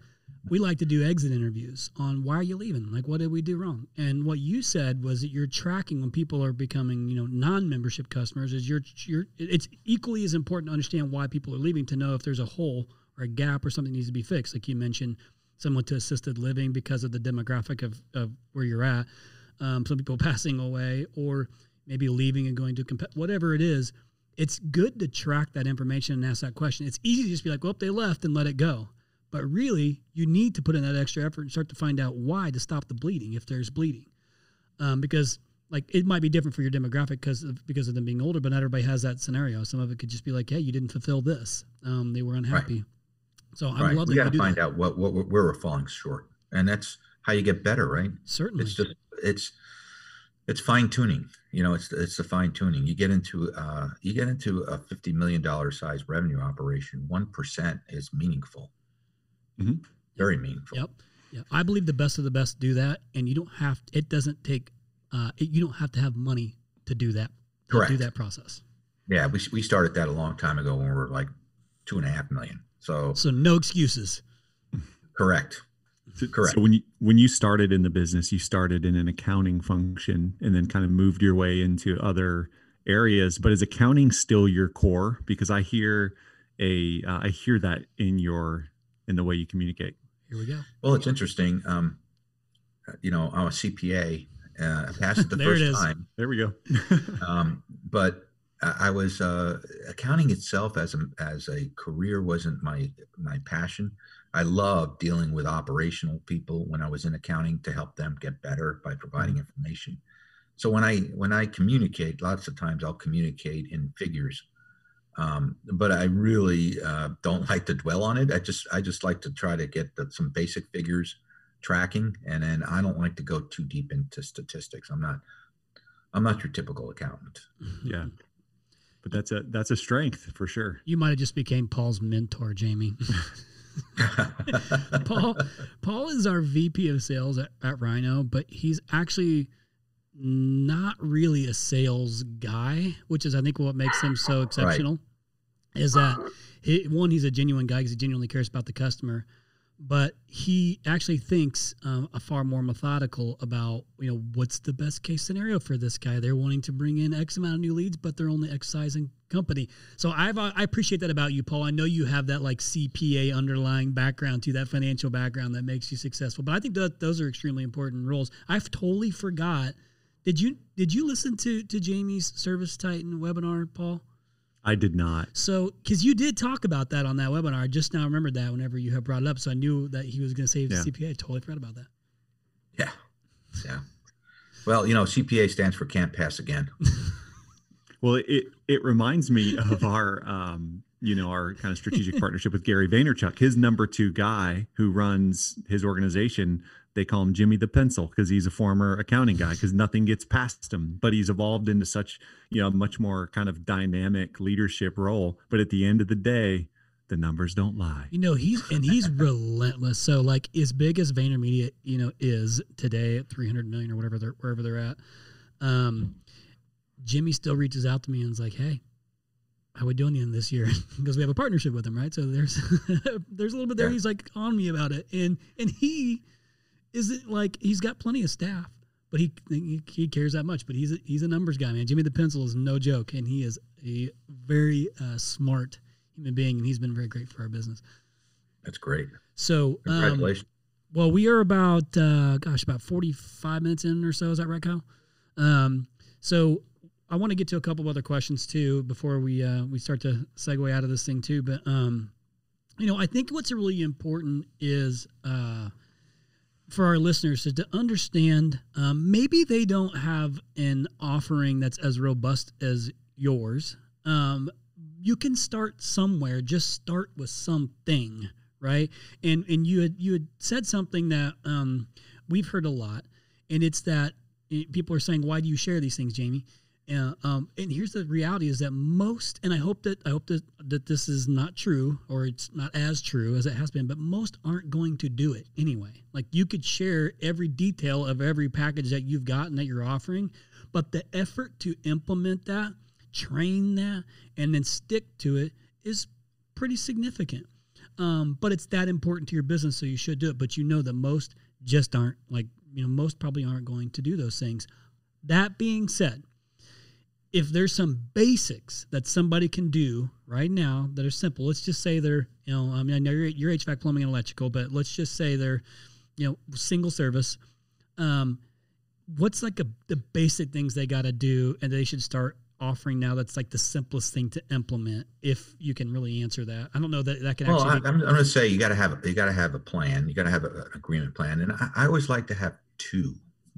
we like to do exit interviews on why are you leaving? Like what did we do wrong? And what you said was that you're tracking when people are becoming, you know, non-membership customers is you're you're it's equally as important to understand why people are leaving to know if there's a hole or a gap or something needs to be fixed. Like you mentioned, someone to assisted living because of the demographic of, of where you're at. Um, some people passing away or maybe leaving and going to comp- whatever it is. It's good to track that information and ask that question. It's easy to just be like, well, they left and let it go. But really, you need to put in that extra effort and start to find out why to stop the bleeding if there's bleeding. Um, because like it might be different for your demographic because of, because of them being older, but not everybody has that scenario. Some of it could just be like, hey, you didn't fulfill this. Um, they were unhappy. Right. So I right. love that. We got to find that. out what, what where we're falling short, and that's how you get better, right? Certainly. It's just it's it's fine tuning. You know, it's it's the fine tuning. You get into uh, you get into a fifty million dollar size revenue operation. One percent is meaningful. Mm-hmm. Very meaningful. Yep. Yeah. I believe the best of the best do that, and you don't have. It doesn't take. Uh, it, you don't have to have money to do that. To Correct. Do that process. Yeah, we we started that a long time ago when we were like two and a half million. So so no excuses. Correct. Correct. So when you when you started in the business, you started in an accounting function and then kind of moved your way into other areas. But is accounting still your core? Because I hear a uh, I hear that in your in the way you communicate. Here we go. Well, it's interesting. Um, you know, I'm a CPA. Uh, I passed it the first time. There we go. um, but I was uh, accounting itself as a as a career wasn't my my passion. I loved dealing with operational people when I was in accounting to help them get better by providing mm-hmm. information. So when I when I communicate, lots of times I'll communicate in figures, um, but I really uh, don't like to dwell on it. I just I just like to try to get the, some basic figures tracking, and then I don't like to go too deep into statistics. I'm not I'm not your typical accountant. Yeah but that's a that's a strength for sure. You might have just became Paul's mentor, Jaime. Paul Paul is our VP of sales at, at Rhino, but he's actually not really a sales guy, which is I think what makes him so exceptional. Right. Is that he, one? He's a genuine guy because he genuinely cares about the customer but he actually thinks um, a far more methodical about you know what's the best case scenario for this guy. They're wanting to bring in X amount of new leads, but they're only exercising company. So I've uh, I appreciate that about you, Paul. I know you have that like CPA underlying background to that financial background that makes you successful. But I think that those are extremely important roles. I've totally forgot. Did you did you listen to to Jaime's Service Titan webinar, Paul? I did not. So, because you did talk about that on that webinar, I just now remembered that whenever you had brought it up. So I knew that he was going to say yeah. CPA. I totally forgot about that. Yeah. Yeah. Well, you know, CPA stands for can't pass again. well, it, it reminds me of our, um, you know, our kind of strategic partnership with Gary Vaynerchuk. His number two guy who runs his organization they call him Jimmy the Pencil because he's a former accounting guy because nothing gets past him. But he's evolved into such, you know, much more kind of dynamic leadership role. But at the end of the day, the numbers don't lie. You know, he's and he's relentless. So like as big as VaynerMedia, you know, is today at 300 million or whatever they're wherever they're at. Um, Jimmy still reaches out to me and is like, "Hey, how we doing in this year?" because we have a partnership with him, right? So there's there's a little bit there. Yeah. He's like on me about it, and and he isn't like he's got plenty of staff, but he he, cares that much. But he's a, he's a numbers guy, man. Jimmy the Pencil is no joke, and he is a very uh, smart human being, and he's been very great for our business. That's great. So, um, Congratulations. well, we are about uh, gosh, about forty five minutes in or so. Is that right, Kyle? Um, so I want to get to a couple of other questions too before we uh, we start to segue out of this thing too. But um, you know, I think what's really important is uh, for our listeners is to understand um, maybe they don't have an offering that's as robust as yours. Um, you can start somewhere. Just start with something, right? And and you had you had said something that um, we've heard a lot, and it's that eh, people are saying, "Why do you share these things, Jaime?" Uh, um, and here's the reality: is that most, and I hope that I hope that that this is not true, or it's not as true as it has been, but most aren't going to do it anyway. Like you could share every detail of every package that you've gotten that you're offering, but the effort to implement that, train that, and then stick to it is pretty significant. Um, but it's that important to your business, so you should do it. But you know that most just aren't like you know most probably aren't going to do those things. That being said if there's some basics that somebody can do right now that are simple, let's just say they're, you know, I mean, I know you're, you're HVAC, plumbing, and electrical, but let's just say they're, you know, single service. Um, what's like a, the basic things they got to do and they should start offering now that's like the simplest thing to implement if you can really answer that i don't know that that can Well, I, actually I'm, I'm going to say you got to have you got to have a plan. You got to have a, an agreement plan, and I, I always like to have two,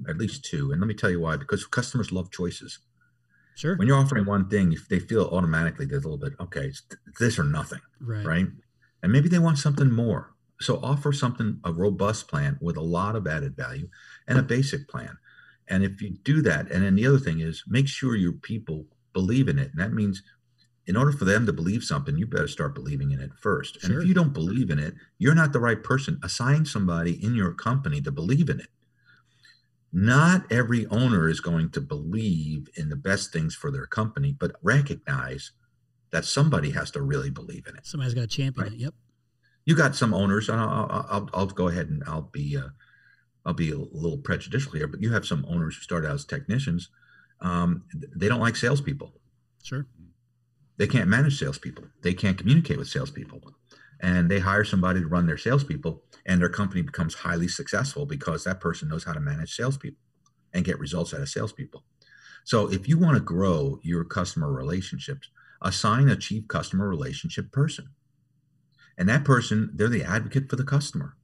at least two. And let me tell you why: because customers love choices. Sure When you're offering one thing, if they feel automatically there's a little bit okay, it's this or nothing, right right? And maybe they want something more. So offer something a robust plan with a lot of added value and a basic plan. And if you do that, and then the other thing is make sure your people believe in it. And that means in order for them to believe something, you better start believing in it first. And if you don't believe in it, you're not the right person. Assign somebody in your company to believe in it. Not every owner is going to believe in the best things for their company, but recognize that somebody has to really believe in it somebody's got to champion Right. it yep you got some owners and I'll, I'll, I'll, go ahead and I'll be uh, I'll be a little prejudicial here, but you have some owners who start out as technicians. Um, they don't like salespeople. sure They can't manage salespeople. They can't communicate with salespeople, and they hire somebody to run their salespeople, and their company becomes highly successful because that person knows how to manage salespeople and get results out of salespeople. So if you want to grow your customer relationships, assign a chief customer relationship person. And that person, they're the advocate for the customer.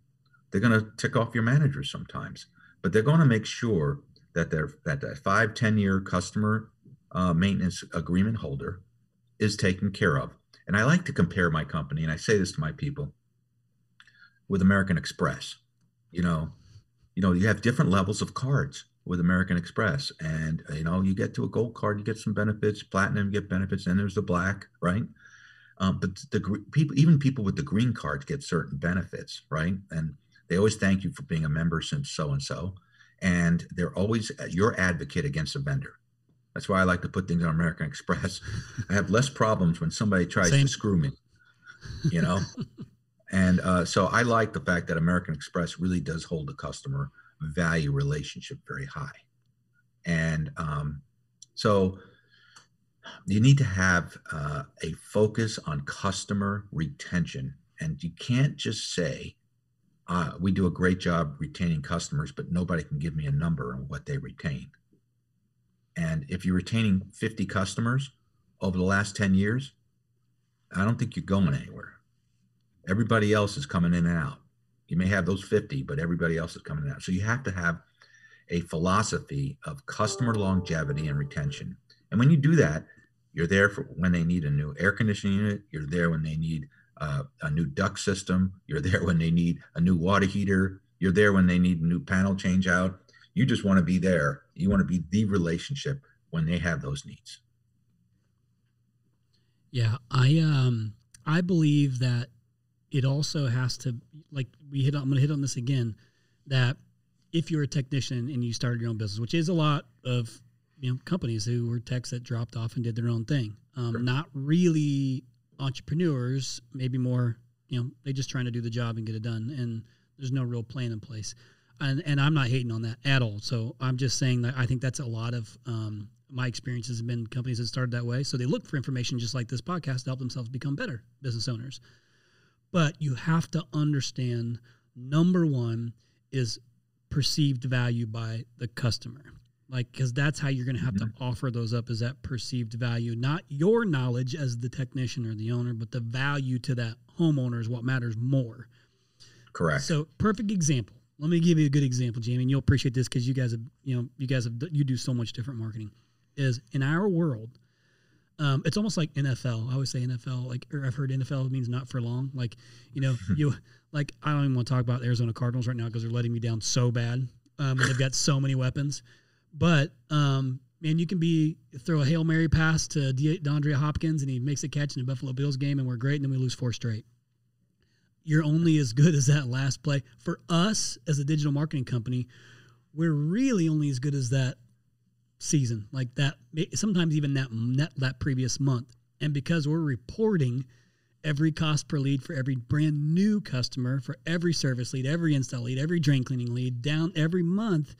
They're going to tick off your managers sometimes, but they're going to make sure that they're that that five, 10 year customer uh, maintenance agreement holder is taken care of. And I like to compare my company, and I say this to my people, with American Express. You know, you know, you have different levels of cards with American Express, and you know, you get to a gold card, you get some benefits, platinum, get benefits, and there's the black, right? Um, but the gr- people, even people with the green cards, get certain benefits, right? And they always thank you for being a member since so and so, and they're always uh, your advocate against a vendor. That's why I like to put things on American Express. I have less problems when somebody tries Same. to screw me, you know. and uh, so I like the fact that American Express really does hold the customer value relationship very high, and um, so you need to have uh, a focus on customer retention, and you can't just say. Uh, we do a great job retaining customers, but nobody can give me a number on what they retain. And if you're retaining 50 customers over the last 10 years, I don't think you're going anywhere. Everybody else is coming in and out. You may have those 50, but everybody else is coming out. So you have to have a philosophy of customer longevity and retention. And when you do that, you're there for when they need a new air conditioning unit. You're there when they need uh, a new duct system. You're there when they need a new water heater. You're there when they need a new panel change out. You just want to be there. You want to be the relationship when they have those needs. Yeah, I um I believe that it also has to like we hit on, I'm going to hit on this again that if you're a technician and you started your own business, which is a lot of you know companies who were techs that dropped off and did their own thing, um, Sure. not really entrepreneurs, maybe more you know they just trying to do the job and get it done, and there's no real plan in place. And and I'm not hating on that at all. So I'm just saying that I think that's a lot of um, my experiences have been companies that started that way. So they look for information just like this podcast to help themselves become better business owners. But you have to understand number one is perceived value by the customer. Like, because that's how you're going to have Mhm. to offer those up is that perceived value, not your knowledge as the technician or the owner, but the value to that homeowner is what matters more. Correct. So, perfect example. Let me give you a good example, Jaime, and you'll appreciate this because you guys have, you know, you guys have, you do so much different marketing. Is in our world, um, it's almost like NFL. I always say NFL, like, or I've heard NFL means not for long. Like, you know, you, like, I don't even want to talk about the Arizona Cardinals right now because they're letting me down so bad. Um, and they've got so many weapons. But, um, man, you can be throw a hail mary pass to De- DeAndre Hopkins and he makes a catch in the Buffalo Bills game and we're great, and then we lose four straight you're only as good as that last play. For us as a digital marketing company, we're really only as good as that season, like that. Sometimes even that that, that previous month, and because we're reporting every cost per lead for every brand new customer, for every service lead, every install lead, every drain cleaning lead, down every month,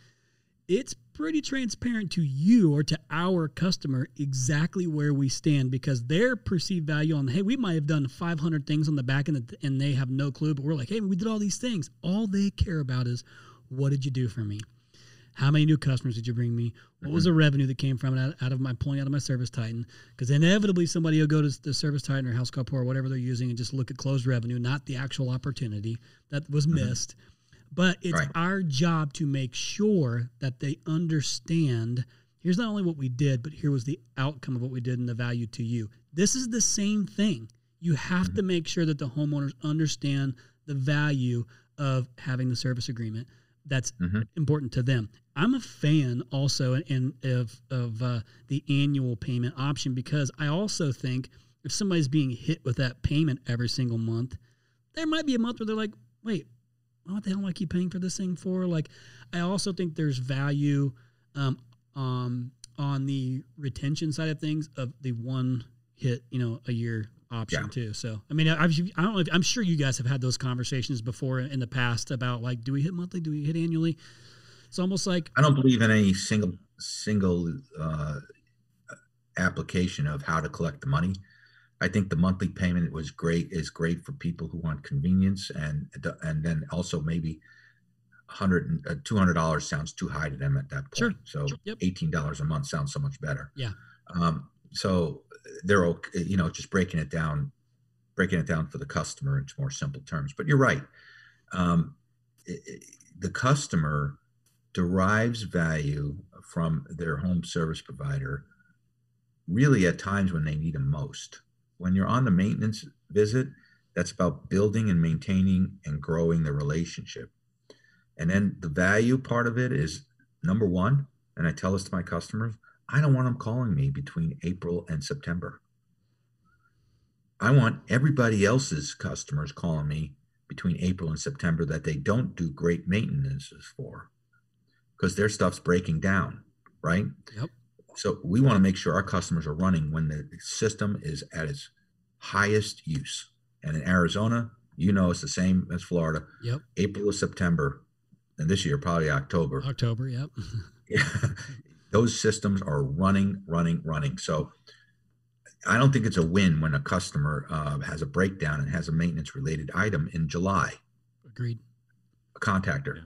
it's pretty transparent to you or to our customer exactly where we stand because their perceived value on hey we might have done 500 things on the back end and they have no clue but we're like hey we did all these things. All they care about is what did you do for me? How many new customers did you bring me? What was mm-hmm. the revenue that came from it out, of my pulling out of my ServiceTitan? Because inevitably somebody will go to the ServiceTitan or house or whatever they're using and just look at closed revenue not the actual opportunity that was mm-hmm. missed but it's Right. our job to make sure that they understand here's not only what we did, but here was the outcome of what we did and the value to you. This is the same thing. You have to make sure that the homeowners understand the value of having the service agreement that's Mhm. important to them. I'm a fan also in, of of uh, the annual payment option because I also think if somebody's being hit with that payment every single month, there might be a month where they're like, wait, what the hell am I keep paying for this thing for? Like, I also think there's value um, um, on the retention side of things of the one hit, you know, a year option Yeah. too. So, I mean, I've, I don't know. If, I'm sure you guys have had those conversations before in the past about like, do we hit monthly? Do we hit annually? It's almost like I don't believe in any single single uh, application of how to collect the money. I think the monthly payment was great is great for people who want convenience and and then also maybe hundred and uh, two hundred dollars sounds too high to them at that point. Sure. So Yep. eighteen dollars a month sounds so much better. Yeah. Um, so they're okay, you know, just breaking it down, breaking it down for the customer into more simple terms. But you're right. Um, i- i- the customer derives value from their home service provider really at times when they need them most. When you're on the maintenance visit, that's about building and maintaining and growing the relationship. And then the value part of it is number one, and I tell this to my customers, I don't want them calling me between April and September. I want everybody else's customers calling me between April and September that they don't do great maintenances for because their stuff's breaking down, right? Yep. So we want to make sure our customers are running when the system is at its highest use. And in Arizona, you know it's the same as Florida. Yep. April to September, and this year probably October. October. Yep. Yeah. Those systems are running, running, running. So I don't think it's a win when a customer uh, has a breakdown and has a maintenance related item in July. Agreed. Contactor.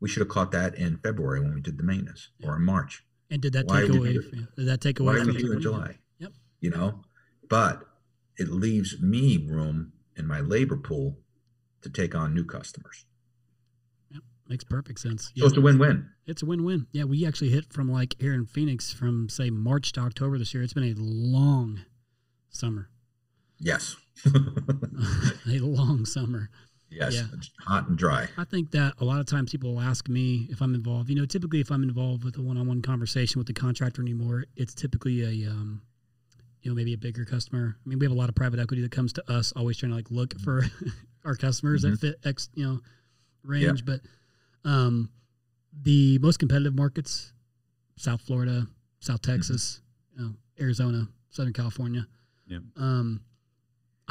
We should have caught that in February when we did the maintenance or in March. And did that Why take away? did that take Why away from we here in July? Yep. You know, but it leaves me room in my labor pool to take on new customers. Yep. Makes perfect sense. So it's a win-win. It's a win-win. Yeah, we actually hit from like here in Phoenix from say March to October this year. It's been a long summer, Yes. a long summer. Yes. Yeah. Hot and dry. I think that a lot of times people will ask me if I'm involved. You know, typically if I'm involved with a one-on-one conversation with the contractor anymore, it's typically a, um, you know, maybe a bigger customer. I mean, we have a lot of private equity that comes to us, always trying to like look for our customers that fit X, you know, range. But um, the most competitive markets, South Florida, South Texas, you know, Arizona, Southern California. Yeah. Um,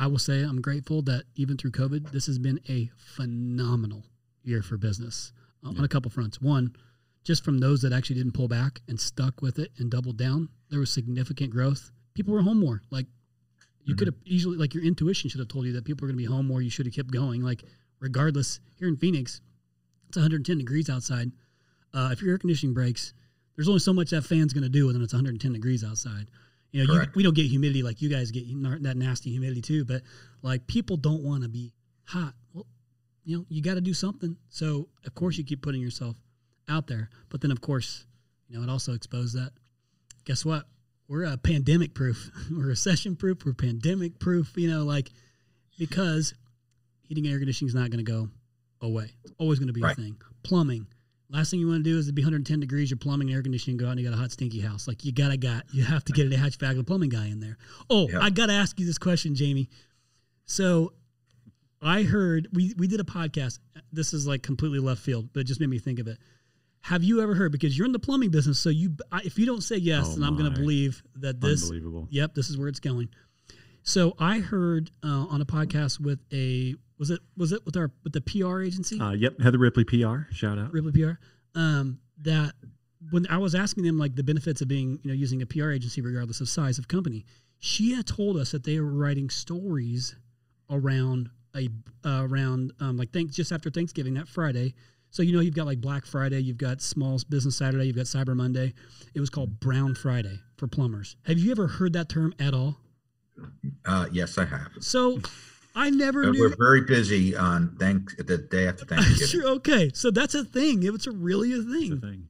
I will say I'm grateful that even through COVID, this has been a phenomenal year for business. uh, on a couple fronts. One, just from those that actually didn't pull back and stuck with it and doubled down, there was significant growth. People were home more. Like you Mhm. could have easily, like your intuition should have told you that people were going to be home more. You should have kept going. Like regardless, here in Phoenix, it's 110 degrees outside. Uh, if your air conditioning breaks, there's only so much that fan's going to do when it's 110 degrees outside. You know, you, we don't get humidity like you guys get that nasty humidity too, but like people don't want to be hot. Well, you know, you got to do something. So of course you keep putting yourself out there, but then of course, you know, it also exposed that. Guess what? We're uh, pandemic proof. we're recession proof. We're pandemic proof. You know, like because heating and air conditioning is not going to go away. It's always going to be Right. a thing. Plumbing. Last thing you want to do is to be 110 degrees. You're plumbing and air conditioning. Go out and you got a hot stinky house. Like you gotta got you have to get a hatchback the plumbing guy in there. Oh, Yeah. I gotta ask you this question, Jaime. So I heard we we did a podcast. This is like completely left field, but it just made me think of it. Have you ever heard? Because you're in the plumbing business, so you I, if you don't say yes, Oh then I'm going to believe that this. Unbelievable. Yep, this is where it's going. So I heard uh, on a podcast with a was it was it with our with the PR agency Uh, yep, Heather Ripley PR. Shout out. Ripley PR um, that when I was asking them like the benefits of being you know using a PR agency regardless of size of company, she had told us that they were writing stories around a uh, around um, like thanks just after Thanksgiving that Friday. So you know you've got like Black Friday, you've got Small Business Saturday, you've got Cyber Monday. It was called Brown Friday for plumbers. Have you ever heard that term at all? Uh, yes, I have. So I never Uh, knew. We're very busy on thank the day after Thanksgiving. sure, okay, so that's a thing. It was a really a It's thing. a thing.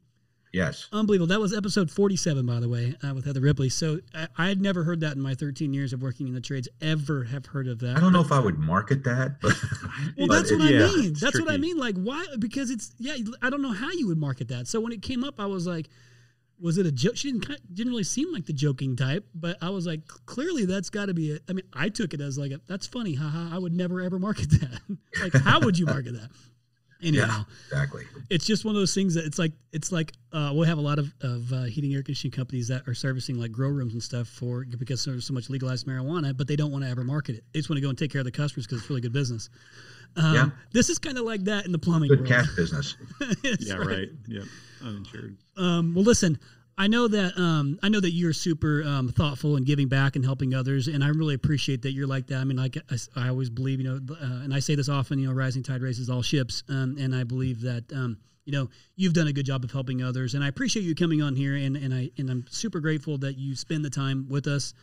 Yes. Unbelievable. That was episode 47, by the way, uh, with Heather Ripley. So I, I had never heard that in my 13 years of working in the trades, ever have heard of that. I don't know if I would market that, but Well, but that's it- what yeah, I mean. it's That's what I mean. Like, why? Because it's, yeah, I don't know how you would market that. So when it came up, I was like, was it a joke? She didn't, didn't really seem like the joking type, but I was like, clearly that's got to be it. I mean, I took it as like, a, that's funny. Haha. I would never ever market that. like, how would you market that? Anyhow. yeah, exactly. it's just one of those things that it's like it's like uh, we'll have a lot of, of uh, heating air conditioning companies that are servicing like grow rooms and stuff for because there's so much legalized marijuana, but they don't want to ever market it. They just want to go and take care of the customers because it's really good business. Um, Yeah. This is kind of like that in the plumbing Good world. cash business. Yeah, right. Yep. Uninsured. Um, well, listen, I know that um, I know that you're super um, thoughtful and giving back and helping others, and I really appreciate that you're like that. I mean, like I, I always believe, you know, uh, and I say this often, you know, rising tide raises all ships, um, and I believe that. Um, you know, you've done a good job of helping others, and I appreciate you coming on here, and, and I and I'm super grateful that you spend the time with us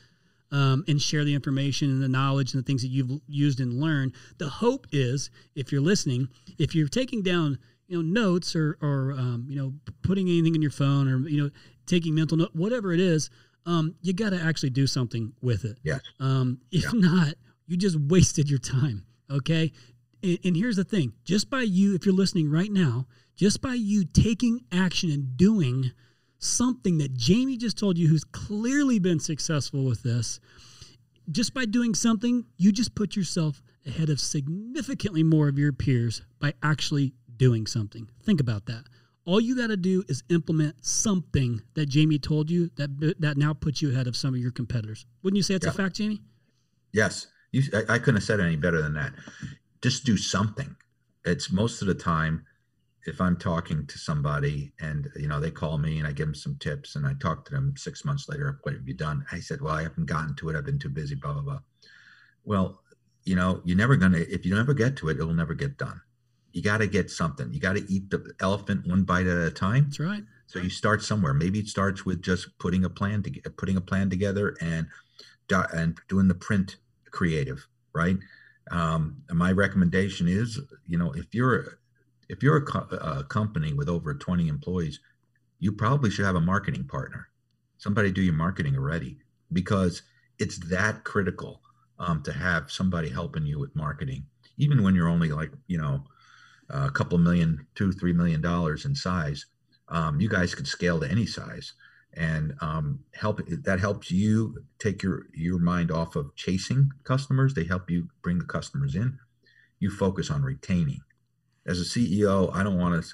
um, and share the information and the knowledge and the things that you've used and learned. The hope is, if you're listening, if you're taking down, you know, notes or or um, you know, putting anything in your phone or you know, taking mental note, whatever it is, um, you got to actually do something with it. Yes. Um, if Yeah. not, you just wasted your time. Okay. And, and here's the thing: just by you, if you're listening right now, just by you taking action and doing something that Jaime just told you, who's clearly been successful with this, just by doing something, you just put yourself ahead of significantly more of your peers by actually doing something. Think about that. All you got to do is implement something that Jaime told you that that now puts you ahead of some of your competitors. Wouldn't you say it's a fact, Jaime? Yes. You, I, I couldn't have said it any better than that. Just do something. It's most of the time, if I'm talking to somebody and you know they call me and I give them some tips and I talk to them six months later, what have you done? I said, well, I haven't gotten to it. I've been too busy. Blah blah blah. Well, you know, you're never gonna if you never get to it, it'll never get done. You got to get something. You got to eat the elephant one bite at a time. That's right. So you start somewhere. Maybe it starts with just putting a plan to putting a plan together and and doing the print creative, right? Um, and my recommendation is, you know, if you're if you're a, co- a company with over 20 employees, you probably should have a marketing partner. Somebody do your marketing already because it's that critical um, to have somebody helping you with marketing, even when you're only like you know a couple million, two, three million dollars in size um, you guys could scale to any size. And um, help that helps you take your your mind off of chasing customers. They help you bring the customers in. You focus on retaining as a ceo i don't want to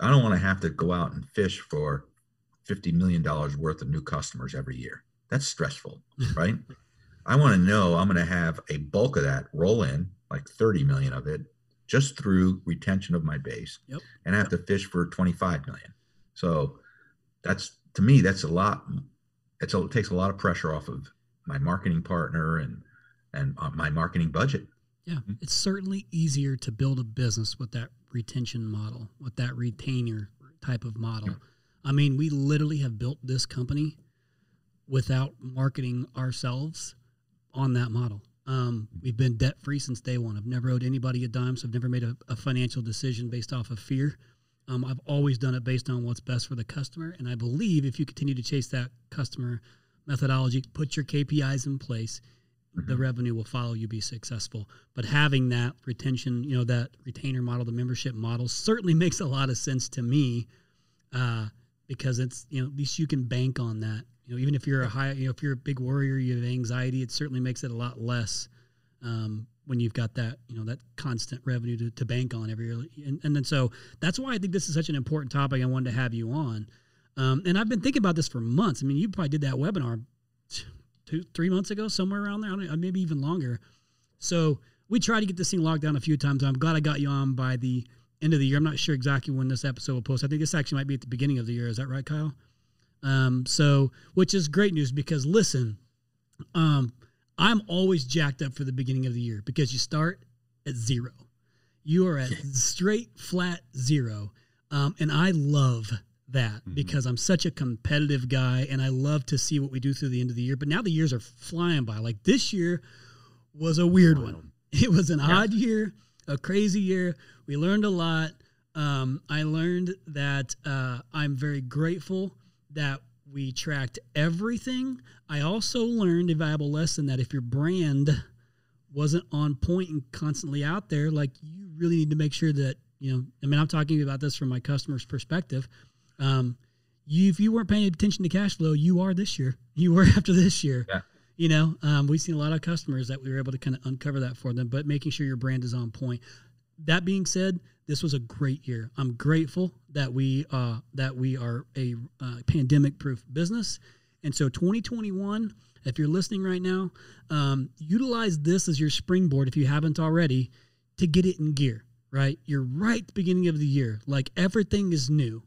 i don't want to have to go out and fish for 50 million dollars worth of new customers every year that's stressful right i want to know i'm going to have a bulk of that roll in like 30 million of it just through retention of my base. Yep. And I have to fish for 25 million. So that's to me, that's a lot. It's a, it takes a lot of pressure off of my marketing partner and and uh, my marketing budget. Yeah, it's certainly easier to build a business with that retention model, with that retainer type of model. I mean, we literally have built this company without marketing ourselves on that model. Um, we've been debt free since day one. I've never owed anybody a dime, so I've never made a, a financial decision based off of fear. Um, I've always done it based on what's best for the customer. And I believe if you continue to chase that customer methodology, put your KPIs in place, the revenue will follow you be successful. But having that retention, you know, that retainer model, the membership model certainly makes a lot of sense to me uh, because it's, you know, at least you can bank on that. You know, even if you're a high, you know, if you're a big worrier, you have anxiety, it certainly makes it a lot less um, when you've got that, you know, that constant revenue to, to bank on every year. And, and then so that's why I think this is such an important topic. I wanted to have you on. Um, and I've been thinking about this for months. I mean, you probably did that webinar two, three months ago, somewhere around there, I don't, maybe even longer. So we tried to get this thing locked down a few times. I'm glad I got you on by the end of the year. I'm not sure exactly when this episode will post. I think this actually might be at the beginning of the year. Is that right, Kyle? Um, so, which is great news because listen, um, I'm always jacked up for the beginning of the year because you start at zero. You are at straight flat zero. Um, and I love that Mm-hmm. because I'm such a competitive guy and I love to see what we do through the end of the year. But now the years are flying by. Like this year was a weird one. It was an odd year, a crazy year. We learned a lot. Um, I learned that uh, I'm very grateful that we tracked everything. I also learned a valuable lesson that if your brand wasn't on point and constantly out there, like you really need to make sure that, you know, I mean, I'm talking about this from my customer's perspective. Um, you, if you weren't paying attention to cash flow, you are this year. You were after this year. Yeah. You know, um, we've seen a lot of customers that we were able to kind of uncover that for them, but making sure your brand is on point. That being said, this was a great year. I'm grateful that we uh, that we are a uh, pandemic-proof business, and so 2021. If you're listening right now, um, utilize this as your springboard if you haven't already to get it in gear. Right, you're right at the beginning of the year, like everything is new.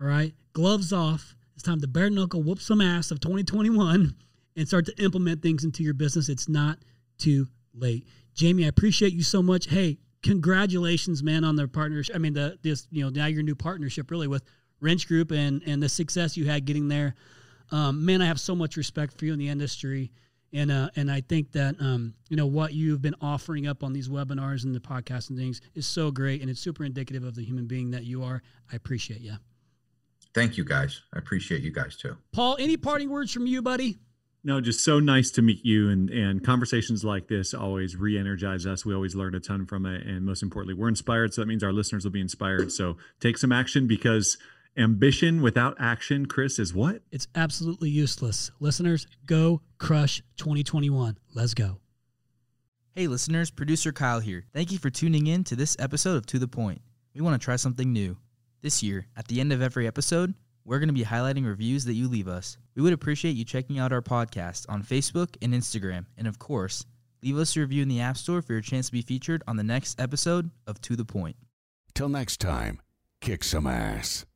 All right, gloves off. It's time to bare knuckle whoop some ass of 2021 and start to implement things into your business. It's not too late. Jaime, I appreciate you so much. Hey, congratulations, man, on the partnership. I mean, the this you know now your new partnership really with Wrench Group and and the success you had getting there. Um, man, I have so much respect for you in the industry. And, uh, and I think that um, you know what you've been offering up on these webinars and the podcast and things is so great, and it's super indicative of the human being that you are. I appreciate you, Thank you guys. I appreciate you guys too. Paul. Any parting words from you, buddy? No, just so nice to meet you, and and conversations like this always re-energize us. We always learn a ton from it, and most importantly, we're inspired. So that means our listeners will be inspired. So take some action because ambition without action, Chris, is what? It's absolutely useless. Listeners, go crush 2021. Let's go. Hey listeners, producer Kyle here. Thank you for tuning in to this episode of To the Point. We want to try something new. This year, at the end of every episode, we're going to be highlighting reviews that you leave us. We would appreciate you checking out our podcast on Facebook and Instagram, and of course, leave us a review in the App Store for your chance to be featured on the next episode of To the Point. Till next time, kick some ass.